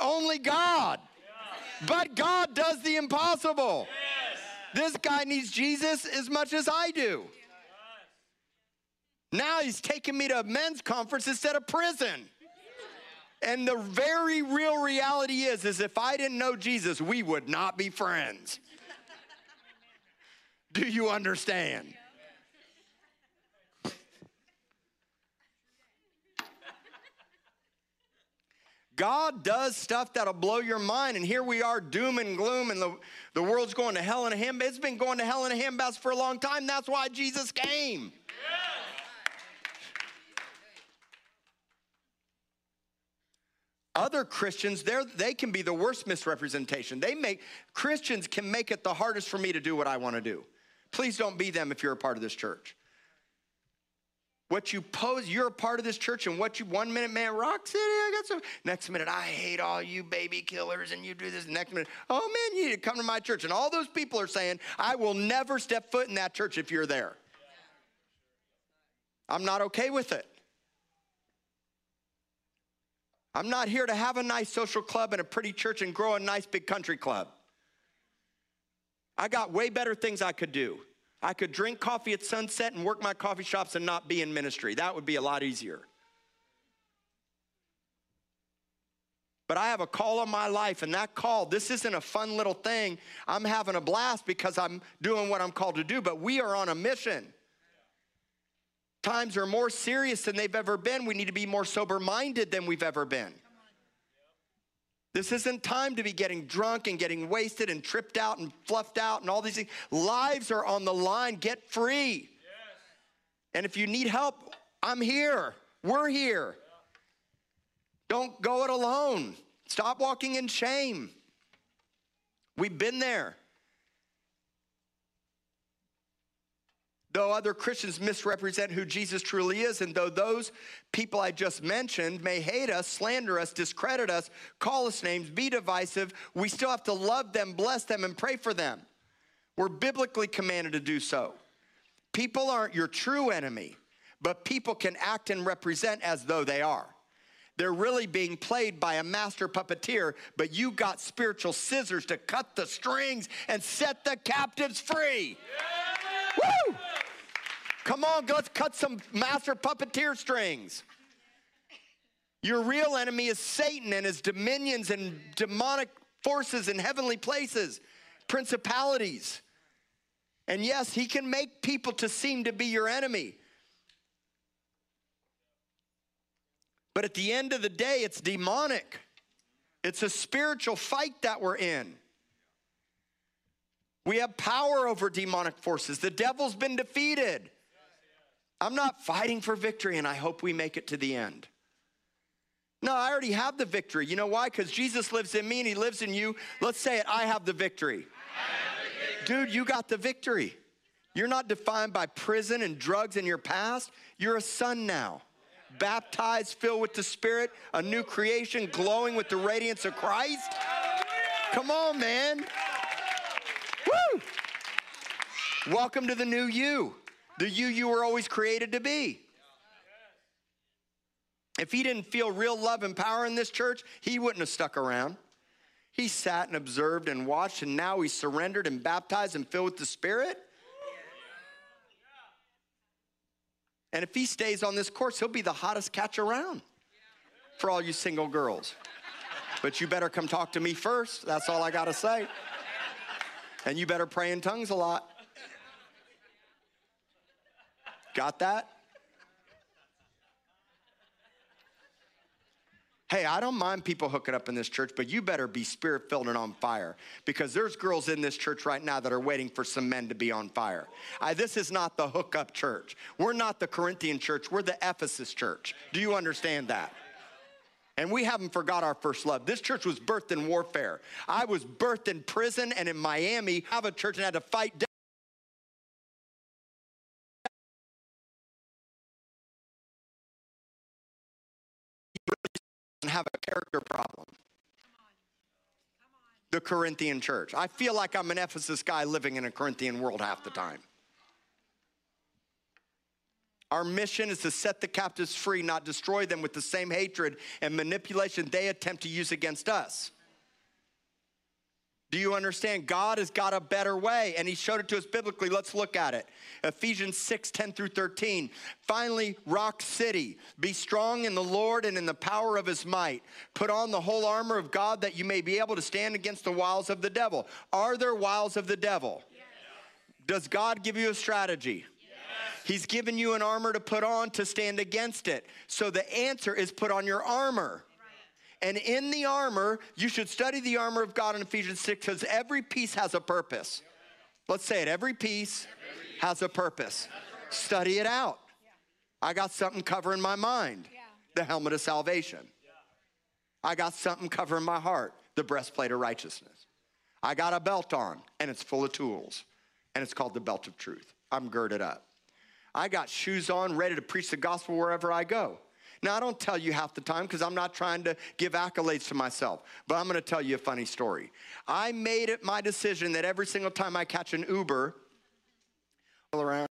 Only God. But God does the impossible. This guy needs Jesus as much as I do. Now he's taking me to a men's conference instead of prison. And the very real reality is, is if I didn't know Jesus, we would not be friends. Do you understand? God does stuff that'll blow your mind. And here we are, doom and gloom, and the, the world's going to hell in a handbasket. It's been going to hell in a handbasket for a long time. That's why Jesus came. Other Christians, they can be the worst misrepresentation. They make Christians can make it the hardest for me to do what I want to do. Please don't be them if you're a part of this church. What you pose, you're a part of this church, and what you one minute, man, Rock City, I got some. Next minute, I hate all you baby killers, and you do this. Next minute, oh man, you need to come to my church. And all those people are saying, I will never step foot in that church if you're there. I'm not okay with it. I'm not here to have a nice social club and a pretty church and grow a nice big country club. I got way better things I could do. I could drink coffee at sunset and work my coffee shops and not be in ministry. That would be a lot easier. But I have a call on my life, and that call, this isn't a fun little thing. I'm having a blast because I'm doing what I'm called to do, but we are on a mission. Times are more serious than they've ever been. We need to be more sober minded than we've ever been. This isn't time to be getting drunk and getting wasted and tripped out and fluffed out and all these things. Lives are on the line. Get free. Yes. And if you need help, I'm here. We're here. Don't go it alone. Stop walking in shame. We've been there. Though other Christians misrepresent who Jesus truly is, and though those people I just mentioned may hate us, slander us, discredit us, call us names, be divisive, we still have to love them, bless them, and pray for them. We're biblically commanded to do so. People aren't your true enemy, but people can act and represent as though they are. They're really being played by a master puppeteer, but you got spiritual scissors to cut the strings and set the captives free. Yeah. Woo! Come on, let's cut some master puppeteer strings. Your real enemy is Satan and his dominions and demonic forces in heavenly places, principalities. And yes, he can make people to seem to be your enemy. But at the end of the day, it's demonic. It's a spiritual fight that we're in. We have power over demonic forces. The devil's been defeated. I'm not fighting for victory and I hope we make it to the end. No, I already have the victory. You know why? Because Jesus lives in me and he lives in you. Let's say it I have the victory. Have the victory. Dude, you got the victory. You're not defined by prison and drugs in your past. You're a son now. Baptized, filled with the Spirit, a new creation, glowing with the radiance of Christ. Come on, man. Woo! Welcome to the new you the you you were always created to be. If he didn't feel real love and power in this church, he wouldn't have stuck around. He sat and observed and watched, and now he's surrendered and baptized and filled with the Spirit. And if he stays on this course, he'll be the hottest catch around for all you single girls. But you better come talk to me first. That's all I got to say. And you better pray in tongues a lot. Got that? Hey, I don't mind people hooking up in this church, but you better be spirit filled and on fire because there's girls in this church right now that are waiting for some men to be on fire. I, this is not the hookup church. We're not the Corinthian church, we're the Ephesus church. Do you understand that? And we haven't forgot our first love. This church was birthed in warfare. I was birthed in prison and in Miami. I have a church and had to fight have a character problem. The Corinthian church. I feel like I'm an Ephesus guy living in a Corinthian world half the time. Our mission is to set the captives free, not destroy them with the same hatred and manipulation they attempt to use against us. Do you understand? God has got a better way, and He showed it to us biblically. Let's look at it. Ephesians 6 10 through 13. Finally, Rock City, be strong in the Lord and in the power of His might. Put on the whole armor of God that you may be able to stand against the wiles of the devil. Are there wiles of the devil? Yes. Does God give you a strategy? He's given you an armor to put on to stand against it. So the answer is put on your armor. And in the armor, you should study the armor of God in Ephesians 6 because every piece has a purpose. Let's say it every piece has a purpose. Study it out. I got something covering my mind the helmet of salvation. I got something covering my heart the breastplate of righteousness. I got a belt on and it's full of tools and it's called the belt of truth. I'm girded up. I got shoes on, ready to preach the gospel wherever I go. Now, I don't tell you half the time because I'm not trying to give accolades to myself, but I'm going to tell you a funny story. I made it my decision that every single time I catch an Uber, around.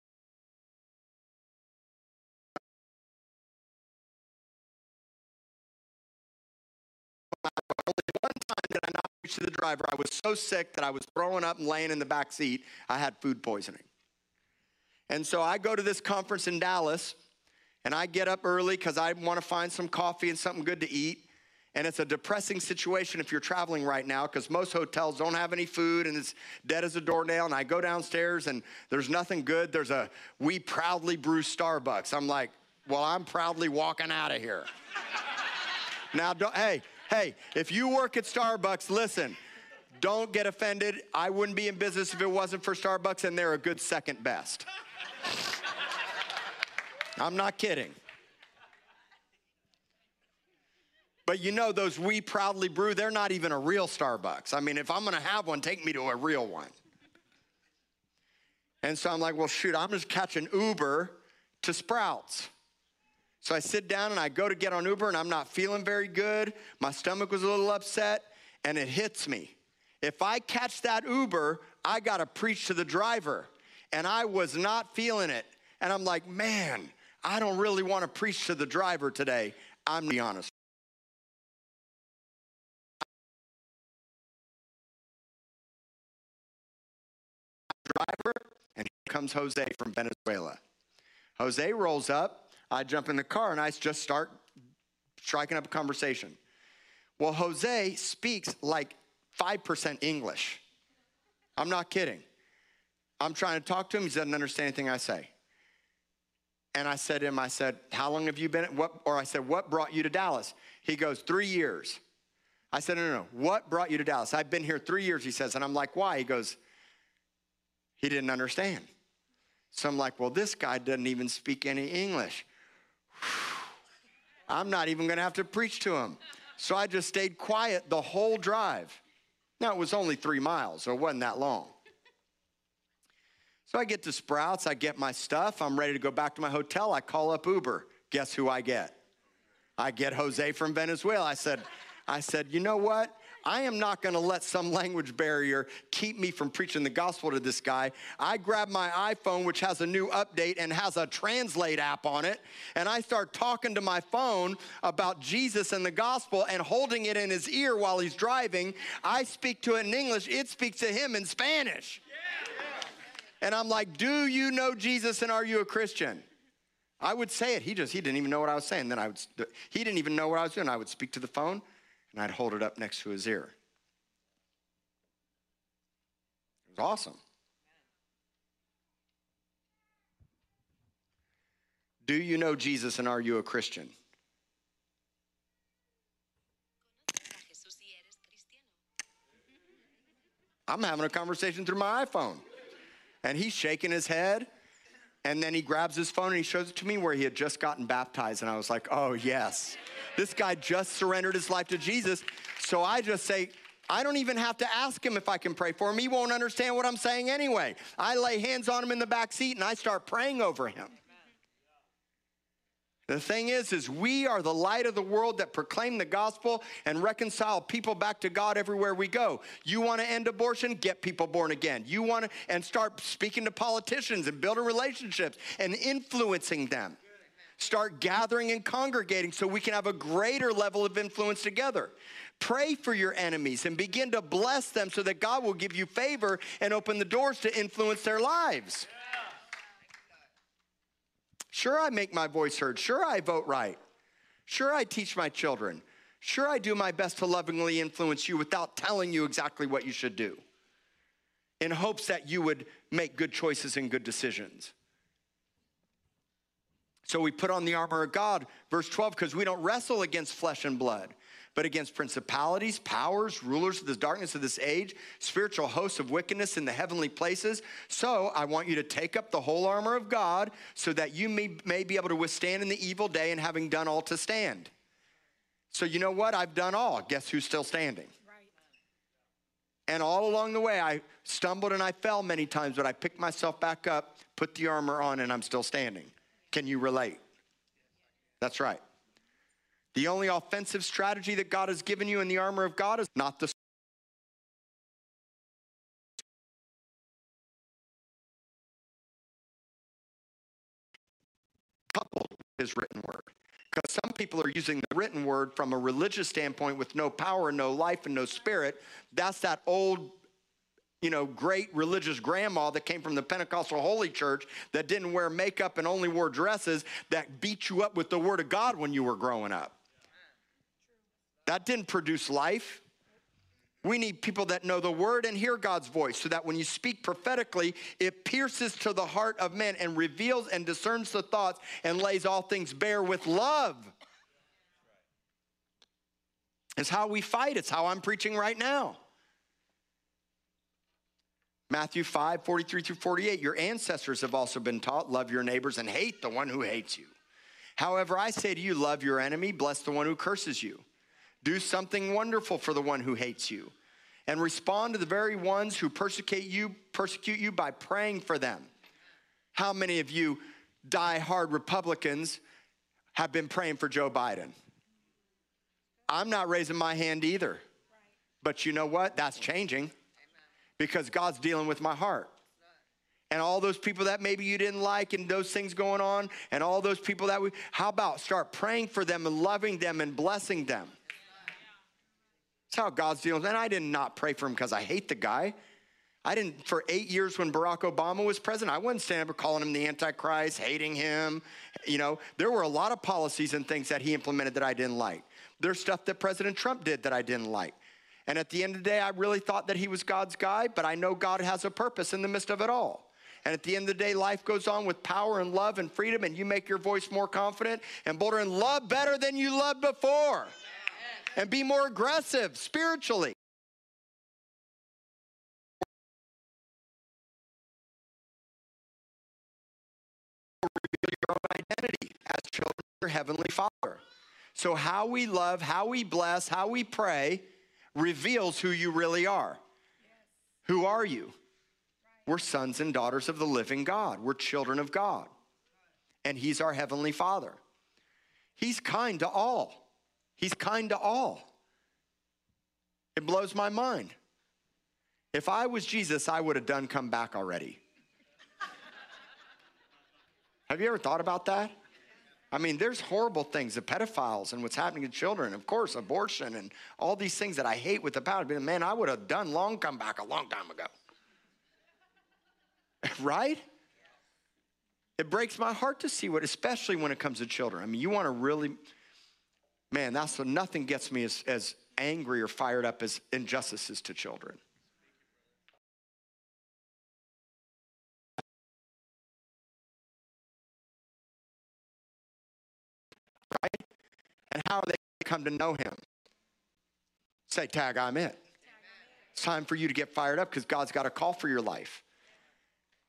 One time did I not to the driver. I was so sick that I was throwing up and laying in the back seat. I had food poisoning. And so I go to this conference in Dallas and I get up early because I want to find some coffee and something good to eat. and it's a depressing situation if you're traveling right now because most hotels don't have any food and it's dead as a doornail. And I go downstairs and there's nothing good. There's a We Proudly Brew Starbucks. I'm like, well, I'm proudly walking out of here. *laughs* now, hey, hey, if you work at Starbucks, listen, don't get offended. I wouldn't be in business if it wasn't for Starbucks, and they're a good second best. *laughs* I'm not kidding. But you know, those We Proudly Brew, they're not even a real Starbucks. I mean, if I'm gonna have one, take me to a real one. And so I'm like, well, shoot, I'm just catching Uber to Sprouts. So I sit down and I go to get on Uber and I'm not feeling very good. My stomach was a little upset and it hits me. If I catch that Uber, I gotta preach to the driver. And I was not feeling it. And I'm like, man, I don't really wanna preach to the driver today. I'm gonna be honest. driver, and here comes Jose from Venezuela. Jose rolls up. I jump in the car and I just start striking up a conversation. Well, Jose speaks like 5% English. I'm not kidding. I'm trying to talk to him. He doesn't understand anything I say. And I said to him, I said, How long have you been? What, or I said, What brought you to Dallas? He goes, Three years. I said, No, no, no. What brought you to Dallas? I've been here three years, he says. And I'm like, Why? He goes, he didn't understand. So I'm like, well, this guy doesn't even speak any English. *sighs* I'm not even gonna have to preach to him. So I just stayed quiet the whole drive. Now, it was only three miles, so it wasn't that long. So I get to Sprouts, I get my stuff, I'm ready to go back to my hotel. I call up Uber. Guess who I get? I get Jose from Venezuela. I said, I said, you know what? I am not going to let some language barrier keep me from preaching the gospel to this guy. I grab my iPhone, which has a new update and has a translate app on it, and I start talking to my phone about Jesus and the gospel and holding it in his ear while he's driving. I speak to it in English, it speaks to him in Spanish. And I'm like, Do you know Jesus and are you a Christian? I would say it. He just, he didn't even know what I was saying. Then I would, he didn't even know what I was doing. I would speak to the phone and I'd hold it up next to his ear. It was awesome. Do you know Jesus and are you a Christian? I'm having a conversation through my iPhone. And he's shaking his head. And then he grabs his phone and he shows it to me where he had just gotten baptized. And I was like, oh, yes. This guy just surrendered his life to Jesus. So I just say, I don't even have to ask him if I can pray for him. He won't understand what I'm saying anyway. I lay hands on him in the back seat and I start praying over him. The thing is, is we are the light of the world that proclaim the gospel and reconcile people back to God everywhere we go. You want to end abortion? Get people born again. You want to and start speaking to politicians and building relationships and influencing them. Start gathering and congregating so we can have a greater level of influence together. Pray for your enemies and begin to bless them so that God will give you favor and open the doors to influence their lives. Sure, I make my voice heard. Sure, I vote right. Sure, I teach my children. Sure, I do my best to lovingly influence you without telling you exactly what you should do in hopes that you would make good choices and good decisions. So we put on the armor of God, verse 12, because we don't wrestle against flesh and blood, but against principalities, powers, rulers of the darkness of this age, spiritual hosts of wickedness in the heavenly places. So I want you to take up the whole armor of God so that you may, may be able to withstand in the evil day and having done all to stand. So you know what? I've done all. Guess who's still standing? And all along the way, I stumbled and I fell many times, but I picked myself back up, put the armor on, and I'm still standing. Can you relate? That's right. The only offensive strategy that God has given you in the armor of God is not the coupled with his written word. Because some people are using the written word from a religious standpoint with no power, no life, and no spirit. That's that old you know, great religious grandma that came from the Pentecostal Holy Church that didn't wear makeup and only wore dresses that beat you up with the Word of God when you were growing up. That didn't produce life. We need people that know the word and hear God's voice so that when you speak prophetically, it pierces to the heart of men and reveals and discerns the thoughts and lays all things bare with love. It's how we fight, it's how I'm preaching right now. Matthew 5, 43 through 48. Your ancestors have also been taught love your neighbors and hate the one who hates you. However, I say to you, love your enemy, bless the one who curses you. Do something wonderful for the one who hates you and respond to the very ones who persecute you, persecute you by praying for them. How many of you die-hard Republicans have been praying for Joe Biden? I'm not raising my hand either. But you know what? That's changing because God's dealing with my heart. And all those people that maybe you didn't like and those things going on, and all those people that we, how about start praying for them and loving them and blessing them? That's how God's dealing. And I did not pray for him because I hate the guy. I didn't, for eight years when Barack Obama was president, I wasn't standing up calling him the Antichrist, hating him. You know, there were a lot of policies and things that he implemented that I didn't like. There's stuff that President Trump did that I didn't like. And at the end of the day, I really thought that he was God's guy, but I know God has a purpose in the midst of it all. And at the end of the day, life goes on with power and love and freedom, and you make your voice more confident and bolder and love better than you loved before and be more aggressive spiritually. Reveal your own identity as children of your heavenly Father. So, how we love, how we bless, how we pray reveals who you really are. Who are you? We're sons and daughters of the living God. We're children of God. And He's our Heavenly Father. He's kind to all. He's kind to all. It blows my mind. If I was Jesus, I would have done come back already. have you ever thought about that? I mean, there's horrible things, the pedophiles and what's happening to children, of course, abortion and all these things that I hate with the power. But man, I would have done long come back a long time ago. *laughs* right? It breaks my heart to see what, especially when it comes to children. I mean, you want to really Man, that's what nothing gets me as, as angry or fired up as injustices to children. Right? And how are they come to know him. Say, tag, I'm it. It's time for you to get fired up because God's got a call for your life.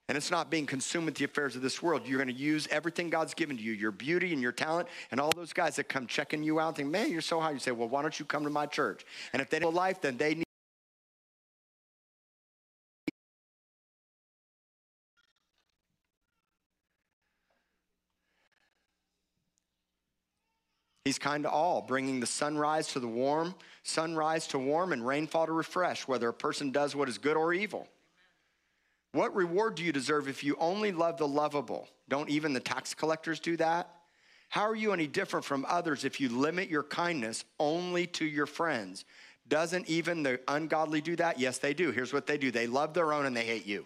And it's not being consumed with the affairs of this world. You're going to use everything God's given to you, your beauty and your talent, and all those guys that come checking you out think, man, you're so high. You say, well, why don't you come to my church? And if they don't life, then they need. He's kind to all, bringing the sunrise to the warm, sunrise to warm, and rainfall to refresh, whether a person does what is good or evil. What reward do you deserve if you only love the lovable? Don't even the tax collectors do that? How are you any different from others if you limit your kindness only to your friends? Doesn't even the ungodly do that? Yes, they do. Here's what they do they love their own and they hate you.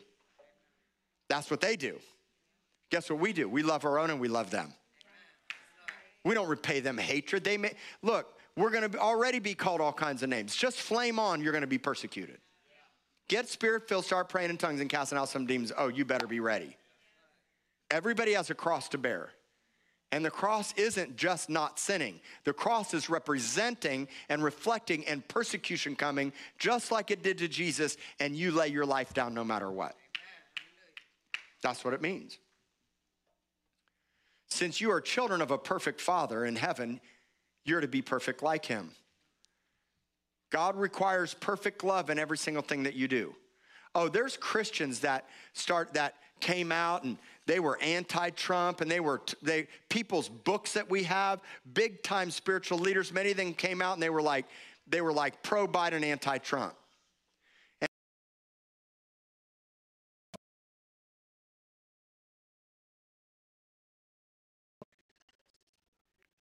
That's what they do. Guess what we do? We love our own and we love them. We don't repay them hatred. They may look, we're gonna already be called all kinds of names. Just flame on, you're gonna be persecuted. Get spirit filled, start praying in tongues and casting out some demons. Oh, you better be ready. Everybody has a cross to bear. And the cross isn't just not sinning. The cross is representing and reflecting and persecution coming just like it did to Jesus, and you lay your life down no matter what. That's what it means. Since you are children of a perfect Father in heaven, you're to be perfect like him. God requires perfect love in every single thing that you do. Oh, there's Christians that start that came out and they were anti-Trump and they were they people's books that we have, big time spiritual leaders, many of them came out and they were like they were like pro Biden, anti-Trump.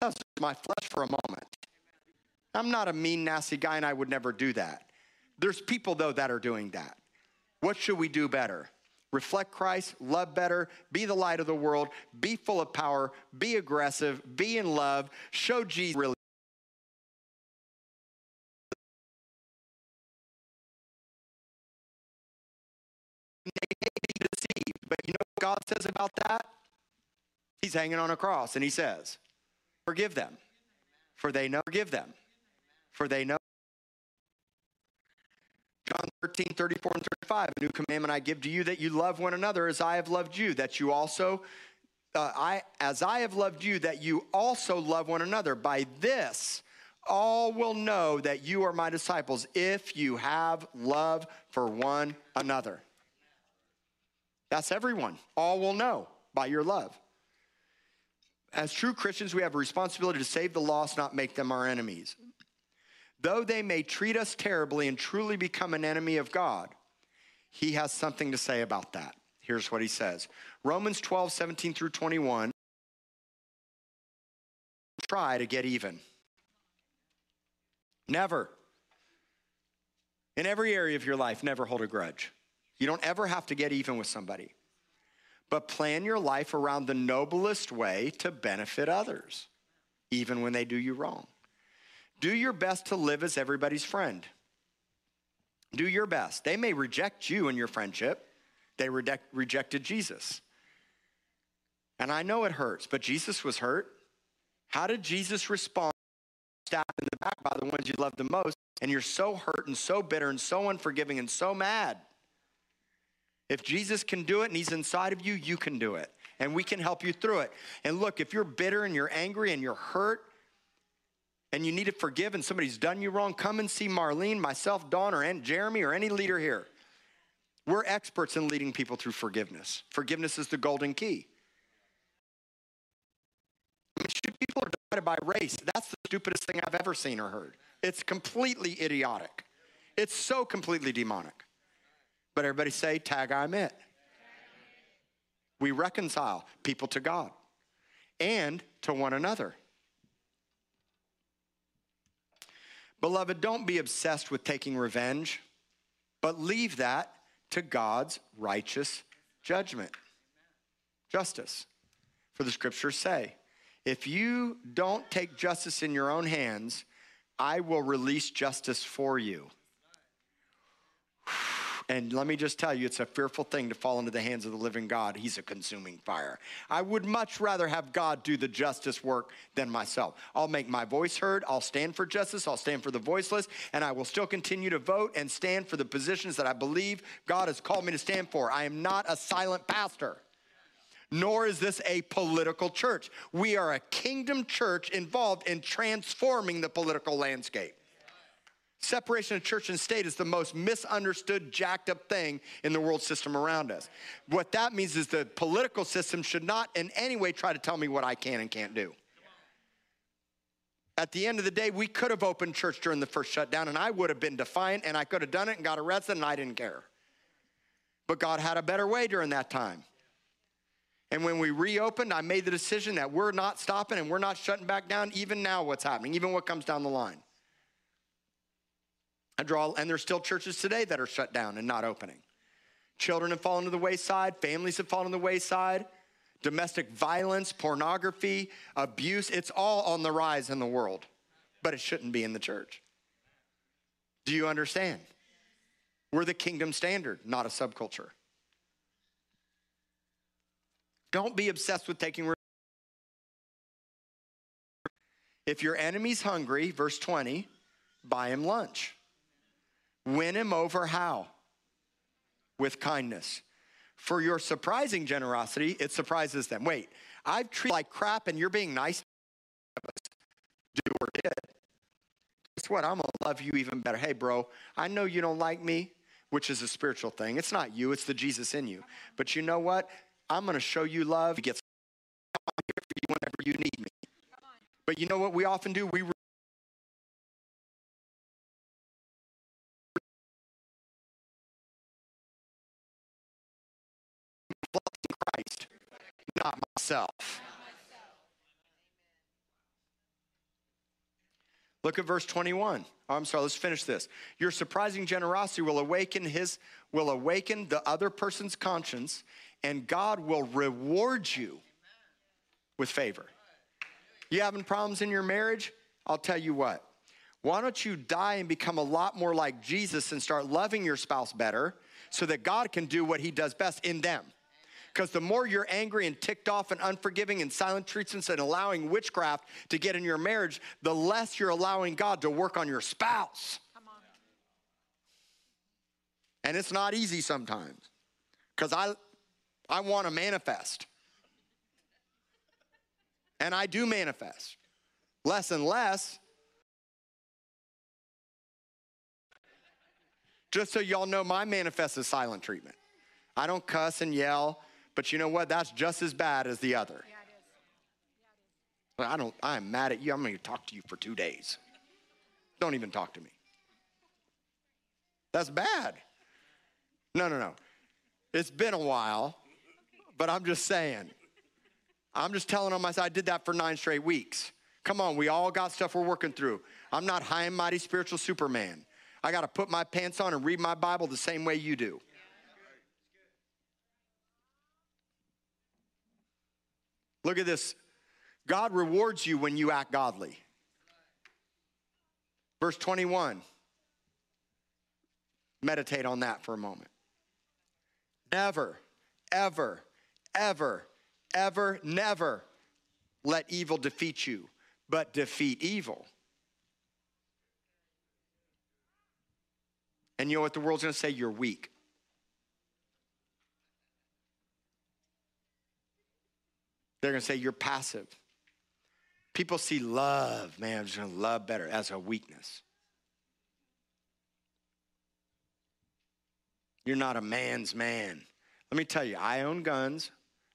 That's my flesh for a moment. I'm not a mean, nasty guy, and I would never do that. There's people, though, that are doing that. What should we do better? Reflect Christ, love better, be the light of the world, be full of power, be aggressive, be in love, show Jesus really. But you know what God says about that? He's hanging on a cross and he says, Forgive them, for they know, Give them for they know. John 13, 34 and 35, a new commandment I give to you that you love one another as I have loved you, that you also, uh, I, as I have loved you, that you also love one another. By this, all will know that you are my disciples if you have love for one another. That's everyone. All will know by your love. As true Christians, we have a responsibility to save the lost, not make them our enemies. Though they may treat us terribly and truly become an enemy of God, he has something to say about that. Here's what he says Romans 12, 17 through 21. Try to get even. Never. In every area of your life, never hold a grudge. You don't ever have to get even with somebody. But plan your life around the noblest way to benefit others, even when they do you wrong. Do your best to live as everybody's friend. Do your best. They may reject you in your friendship, they reject, rejected Jesus. And I know it hurts, but Jesus was hurt. How did Jesus respond? Stabbed in the back by the ones you love the most, and you're so hurt and so bitter and so unforgiving and so mad. If Jesus can do it and he's inside of you, you can do it. And we can help you through it. And look, if you're bitter and you're angry and you're hurt and you need to forgive and somebody's done you wrong, come and see Marlene, myself, Dawn, or Aunt Jeremy, or any leader here. We're experts in leading people through forgiveness. Forgiveness is the golden key. People are divided by race. That's the stupidest thing I've ever seen or heard. It's completely idiotic. It's so completely demonic. But everybody say, tag, I'm it. We reconcile people to God and to one another. Beloved, don't be obsessed with taking revenge, but leave that to God's righteous judgment, justice. For the scriptures say, if you don't take justice in your own hands, I will release justice for you. And let me just tell you, it's a fearful thing to fall into the hands of the living God. He's a consuming fire. I would much rather have God do the justice work than myself. I'll make my voice heard. I'll stand for justice. I'll stand for the voiceless. And I will still continue to vote and stand for the positions that I believe God has called me to stand for. I am not a silent pastor nor is this a political church. We are a kingdom church involved in transforming the political landscape. Separation of church and state is the most misunderstood, jacked up thing in the world system around us. What that means is the political system should not in any way try to tell me what I can and can't do. At the end of the day, we could have opened church during the first shutdown, and I would have been defiant, and I could have done it and got arrested, and I didn't care. But God had a better way during that time. And when we reopened, I made the decision that we're not stopping and we're not shutting back down, even now, what's happening, even what comes down the line. I draw, and there's still churches today that are shut down and not opening. Children have fallen to the wayside, families have fallen to the wayside, domestic violence, pornography, abuse, it's all on the rise in the world, but it shouldn't be in the church. Do you understand? We're the kingdom standard, not a subculture. Don't be obsessed with taking. If your enemy's hungry, verse 20, buy him lunch. Win him over how? With kindness. For your surprising generosity, it surprises them. Wait, I've treated like crap and you're being nice. Do or did. Guess what? I'm gonna love you even better. Hey, bro, I know you don't like me, which is a spiritual thing. It's not you, it's the Jesus in you. But you know what? I'm gonna show you love. He gets here for you whenever you need me. But you know what we often do? We not myself. Look at verse 21. Oh, I'm sorry, let's finish this. Your surprising generosity will awaken his will awaken the other person's conscience and God will reward you with favor. You having problems in your marriage? I'll tell you what. Why don't you die and become a lot more like Jesus and start loving your spouse better so that God can do what he does best in them? Because the more you're angry and ticked off and unforgiving and silent treatments and allowing witchcraft to get in your marriage, the less you're allowing God to work on your spouse. And it's not easy sometimes because I, I want to manifest. And I do manifest less and less. Just so y'all know, my manifest is silent treatment. I don't cuss and yell, but you know what? That's just as bad as the other. Yeah. Yeah. I don't, I'm mad at you. I'm going to talk to you for two days. Don't even talk to me. That's bad. No, no, no. It's been a while, but I'm just saying. I'm just telling on myself, I did that for nine straight weeks. Come on, we all got stuff we're working through. I'm not high and mighty spiritual Superman. I got to put my pants on and read my Bible the same way you do. Look at this. God rewards you when you act godly. Verse 21. Meditate on that for a moment. Never, ever, ever, ever, never let evil defeat you, but defeat evil. And you know what the world's gonna say? You're weak. They're going to say you're passive. People see love, man, I'm just going to love better as a weakness. You're not a man's man. Let me tell you, I own guns.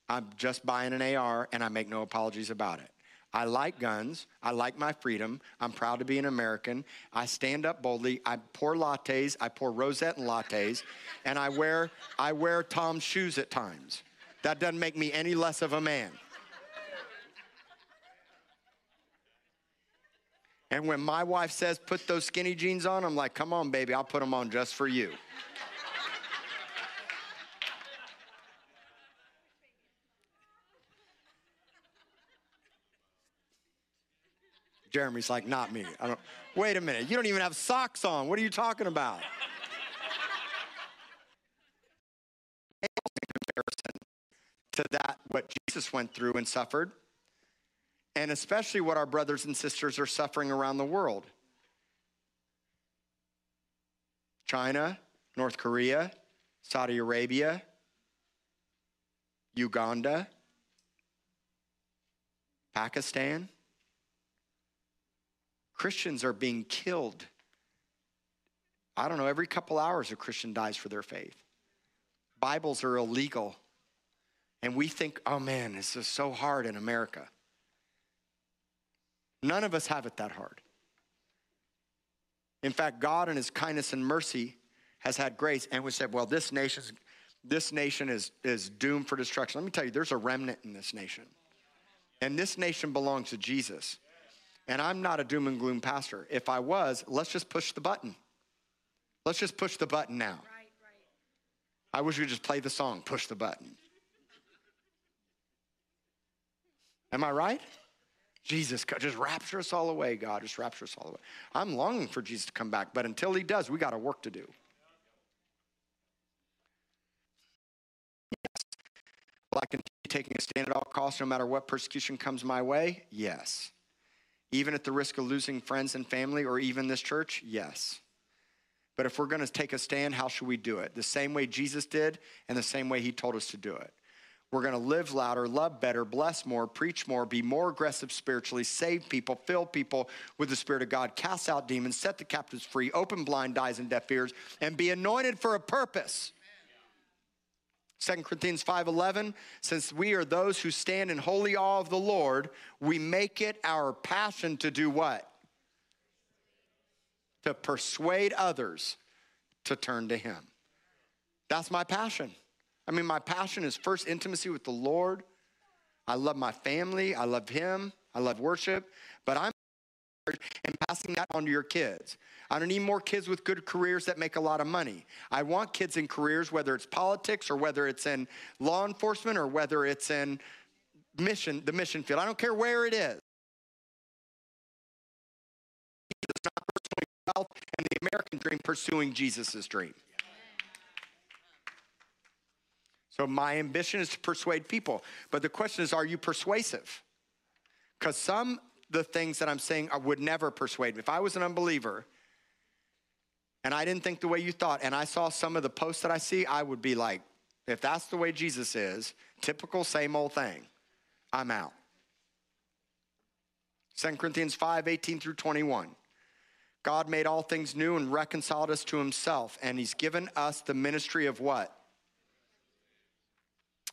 I'm just buying an AR and I make no apologies about it. I like guns. I like my freedom. I'm proud to be an American. I stand up boldly. I pour lattes. I pour rosette and lattes, and I wear I wear Tom's shoes at times. That doesn't make me any less of a man. And when my wife says, put those skinny jeans on, I'm like, come on, baby, I'll put them on just for you. Jeremy's like, not me. I don't, wait a minute, you don't even have socks on. What are you talking about? comparison to that, what Jesus went through and suffered and especially what our brothers and sisters are suffering around the world. China, North Korea, Saudi Arabia, Uganda, Pakistan. Christians are being killed. I don't know, every couple hours a Christian dies for their faith. Bibles are illegal. And we think, oh man, this is so hard in America. None of us have it that hard. In fact, God in his kindness and mercy has had grace and we said, well, this nation's this nation is, is doomed for destruction. Let me tell you, there's a remnant in this nation. And this nation belongs to Jesus. And I'm not a doom and gloom pastor. If I was, let's just push the button. Let's just push the button now. I wish we could just play the song, push the button. Am I right? Jesus, just rapture us all away, God. Just rapture us all away. I'm longing for Jesus to come back, but until he does, we got a work to do. Yes. Will I continue taking a stand at all costs no matter what persecution comes my way? Yes. Even at the risk of losing friends and family or even this church? Yes. But if we're going to take a stand, how should we do it? The same way Jesus did and the same way he told us to do it. We're going to live louder, love better, bless more, preach more, be more aggressive spiritually, save people, fill people with the Spirit of God, cast out demons, set the captives free, open blind eyes and deaf ears, and be anointed for a purpose. 2 Corinthians 5:11 since we are those who stand in holy awe of the Lord we make it our passion to do what? To persuade others to turn to him. That's my passion I mean, my passion is first intimacy with the Lord. I love my family. I love Him. I love worship. But I'm and passing that on to your kids. I don't need more kids with good careers that make a lot of money. I want kids in careers, whether it's politics or whether it's in law enforcement or whether it's in mission, the mission field. I don't care where it is. It's not pursuing wealth and the American dream pursuing Jesus' dream. So my ambition is to persuade people. But the question is, are you persuasive? Because some the things that I'm saying I would never persuade me. If I was an unbeliever and I didn't think the way you thought, and I saw some of the posts that I see, I would be like, if that's the way Jesus is, typical same old thing, I'm out. 2 Corinthians 5 18 through 21. God made all things new and reconciled us to himself, and he's given us the ministry of what?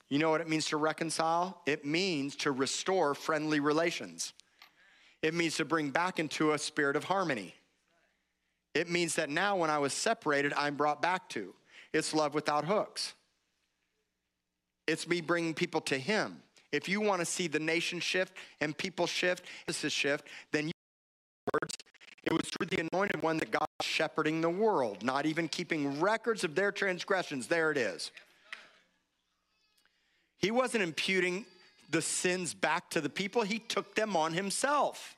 You know what it means to reconcile? It means to restore friendly relations. It means to bring back into a spirit of harmony. It means that now, when I was separated, I'm brought back to. It's love without hooks. It's me bringing people to Him. If you want to see the nation shift and people shift, this is shift, then you. It was through the anointed one that God was shepherding the world, not even keeping records of their transgressions. There it is. He wasn't imputing the sins back to the people, he took them on himself.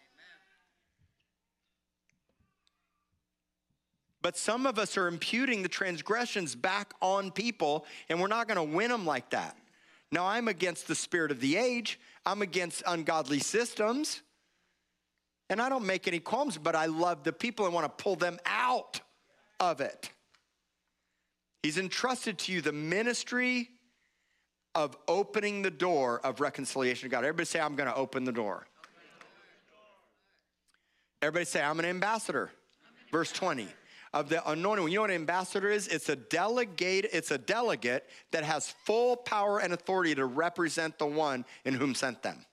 But some of us are imputing the transgressions back on people, and we're not going to win them like that. Now, I'm against the spirit of the age, I'm against ungodly systems. And I don't make any qualms, but I love the people and want to pull them out of it. He's entrusted to you the ministry of opening the door of reconciliation to God. Everybody say, I'm going to open the door. Everybody say, I'm an ambassador. Verse 20 of the anointing. You know what an ambassador is? It's a delegate, it's a delegate that has full power and authority to represent the one in whom sent them.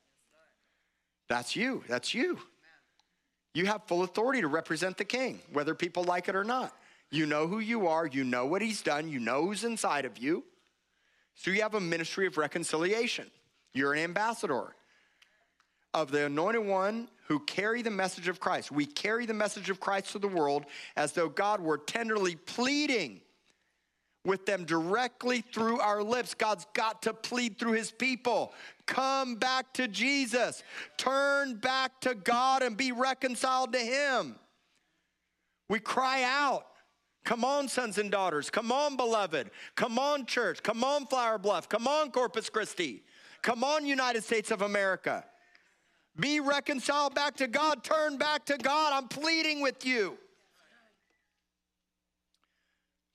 That's you. That's you. You have full authority to represent the king, whether people like it or not. You know who you are, you know what he's done, you know who's inside of you. So you have a ministry of reconciliation. You're an ambassador of the anointed one who carry the message of Christ. We carry the message of Christ to the world as though God were tenderly pleading with them directly through our lips. God's got to plead through his people. Come back to Jesus. Turn back to God and be reconciled to him. We cry out. Come on, sons and daughters. Come on, beloved. Come on, church. Come on, Flower Bluff. Come on, Corpus Christi. Come on, United States of America. Be reconciled back to God. Turn back to God. I'm pleading with you.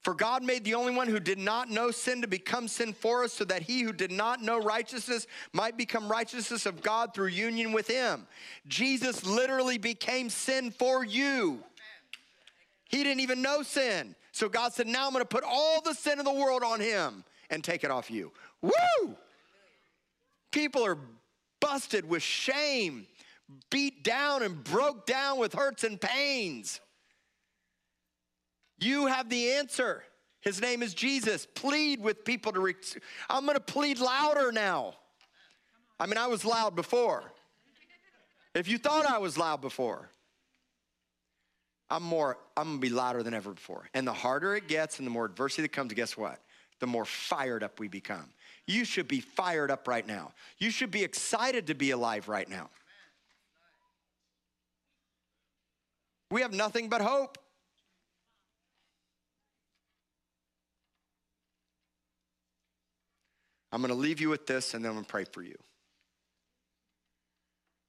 For God made the only one who did not know sin to become sin for us, so that he who did not know righteousness might become righteousness of God through union with him. Jesus literally became sin for you. He didn't even know sin. So God said, Now I'm going to put all the sin of the world on him and take it off you. Woo! People are busted with shame, beat down and broke down with hurts and pains. You have the answer. His name is Jesus. Plead with people to. Re- I'm going to plead louder now. I mean, I was loud before. If you thought I was loud before, I'm more, I'm gonna be louder than ever before. And the harder it gets and the more adversity that comes, guess what? The more fired up we become. You should be fired up right now. You should be excited to be alive right now. We have nothing but hope. I'm going to leave you with this and then I'm going to pray for you.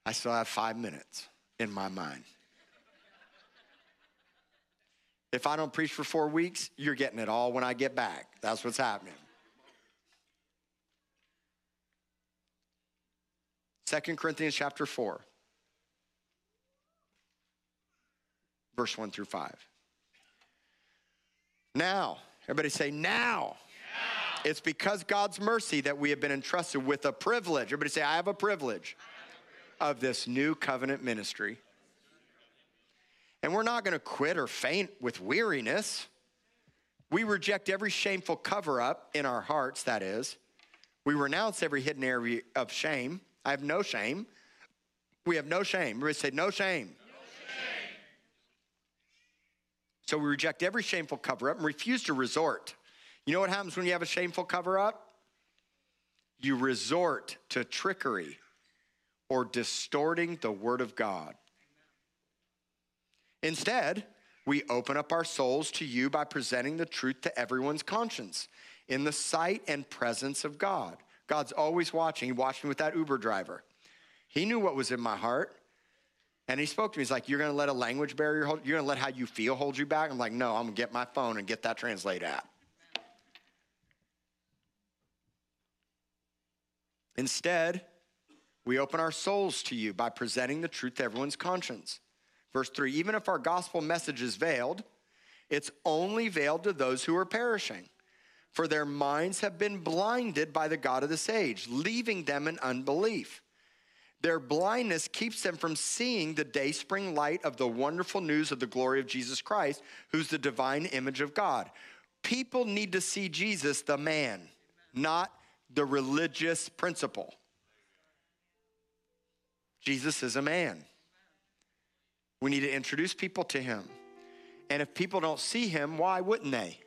I still have five minutes in my mind. If I don't preach for four weeks, you're getting it all when I get back. That's what's happening. 2 Corinthians chapter 4, verse 1 through 5. Now, everybody say, now. It's because God's mercy that we have been entrusted with a privilege. Everybody say, I have a privilege of this new covenant ministry. And we're not going to quit or faint with weariness. We reject every shameful cover up in our hearts, that is. We renounce every hidden area of shame. I have no shame. We have no shame. Everybody say, no shame. So we reject every shameful cover up and refuse to resort. You know what happens when you have a shameful cover up? You resort to trickery or distorting the word of God. Instead, we open up our souls to you by presenting the truth to everyone's conscience. in the sight and presence of God. God's always watching. He watched me with that Uber driver. He knew what was in my heart. And he spoke to me. He's like, You're going to let a language barrier hold You're going to let how you feel hold you back? I'm like, No, I'm going to get my phone and get that translate app. Instead, we open our souls to you by presenting the truth to everyone's conscience. Verse 3 Even if our gospel message is veiled, it's only veiled to those who are perishing. For their minds have been blinded by the God of this age, leaving them in unbelief. Their blindness keeps them from seeing the day spring light of the wonderful news of the glory of Jesus Christ, who's the divine image of God. People need to see Jesus, the man, not the religious principle. Jesus is a man. We need to introduce people to him. And if people don't see him, why wouldn't they?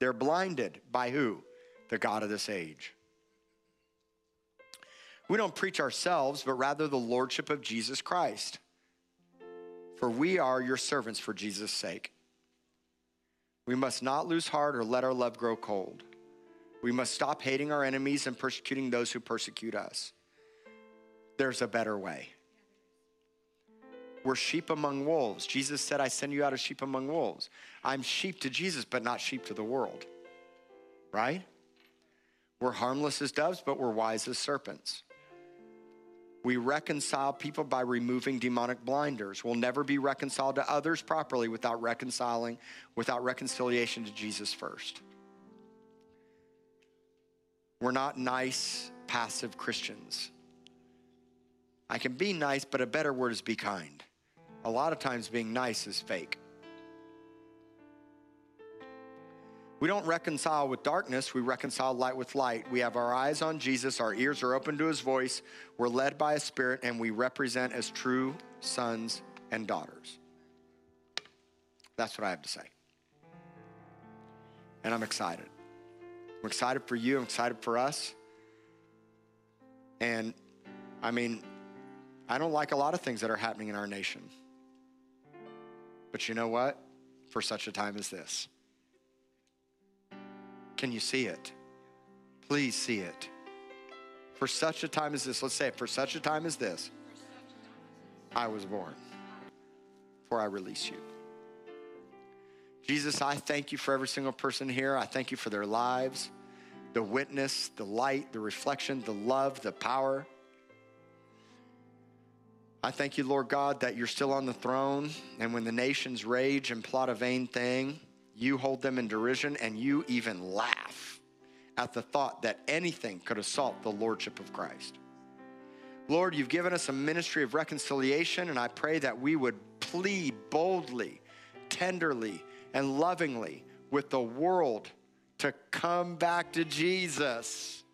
They're blinded by who? The God of this age. We don't preach ourselves, but rather the lordship of Jesus Christ. For we are your servants for Jesus' sake. We must not lose heart or let our love grow cold. We must stop hating our enemies and persecuting those who persecute us. There's a better way. We're sheep among wolves. Jesus said, I send you out as sheep among wolves. I'm sheep to Jesus, but not sheep to the world. Right? We're harmless as doves, but we're wise as serpents. We reconcile people by removing demonic blinders. We'll never be reconciled to others properly without reconciling, without reconciliation to Jesus first. We're not nice, passive Christians. I can be nice, but a better word is be kind. A lot of times being nice is fake. We don't reconcile with darkness, we reconcile light with light. We have our eyes on Jesus, our ears are open to his voice, we're led by a spirit, and we represent as true sons and daughters. That's what I have to say. And I'm excited. I'm excited for you, I'm excited for us. And I mean, I don't like a lot of things that are happening in our nation. But you know what? For such a time as this. Can you see it? Please see it. For such a time as this, let's say it, for such a time as this, I was born. For I release you. Jesus, I thank you for every single person here. I thank you for their lives, the witness, the light, the reflection, the love, the power. I thank you, Lord God, that you're still on the throne. And when the nations rage and plot a vain thing, you hold them in derision and you even laugh at the thought that anything could assault the lordship of Christ. Lord, you've given us a ministry of reconciliation, and I pray that we would plead boldly, tenderly, and lovingly with the world to come back to Jesus.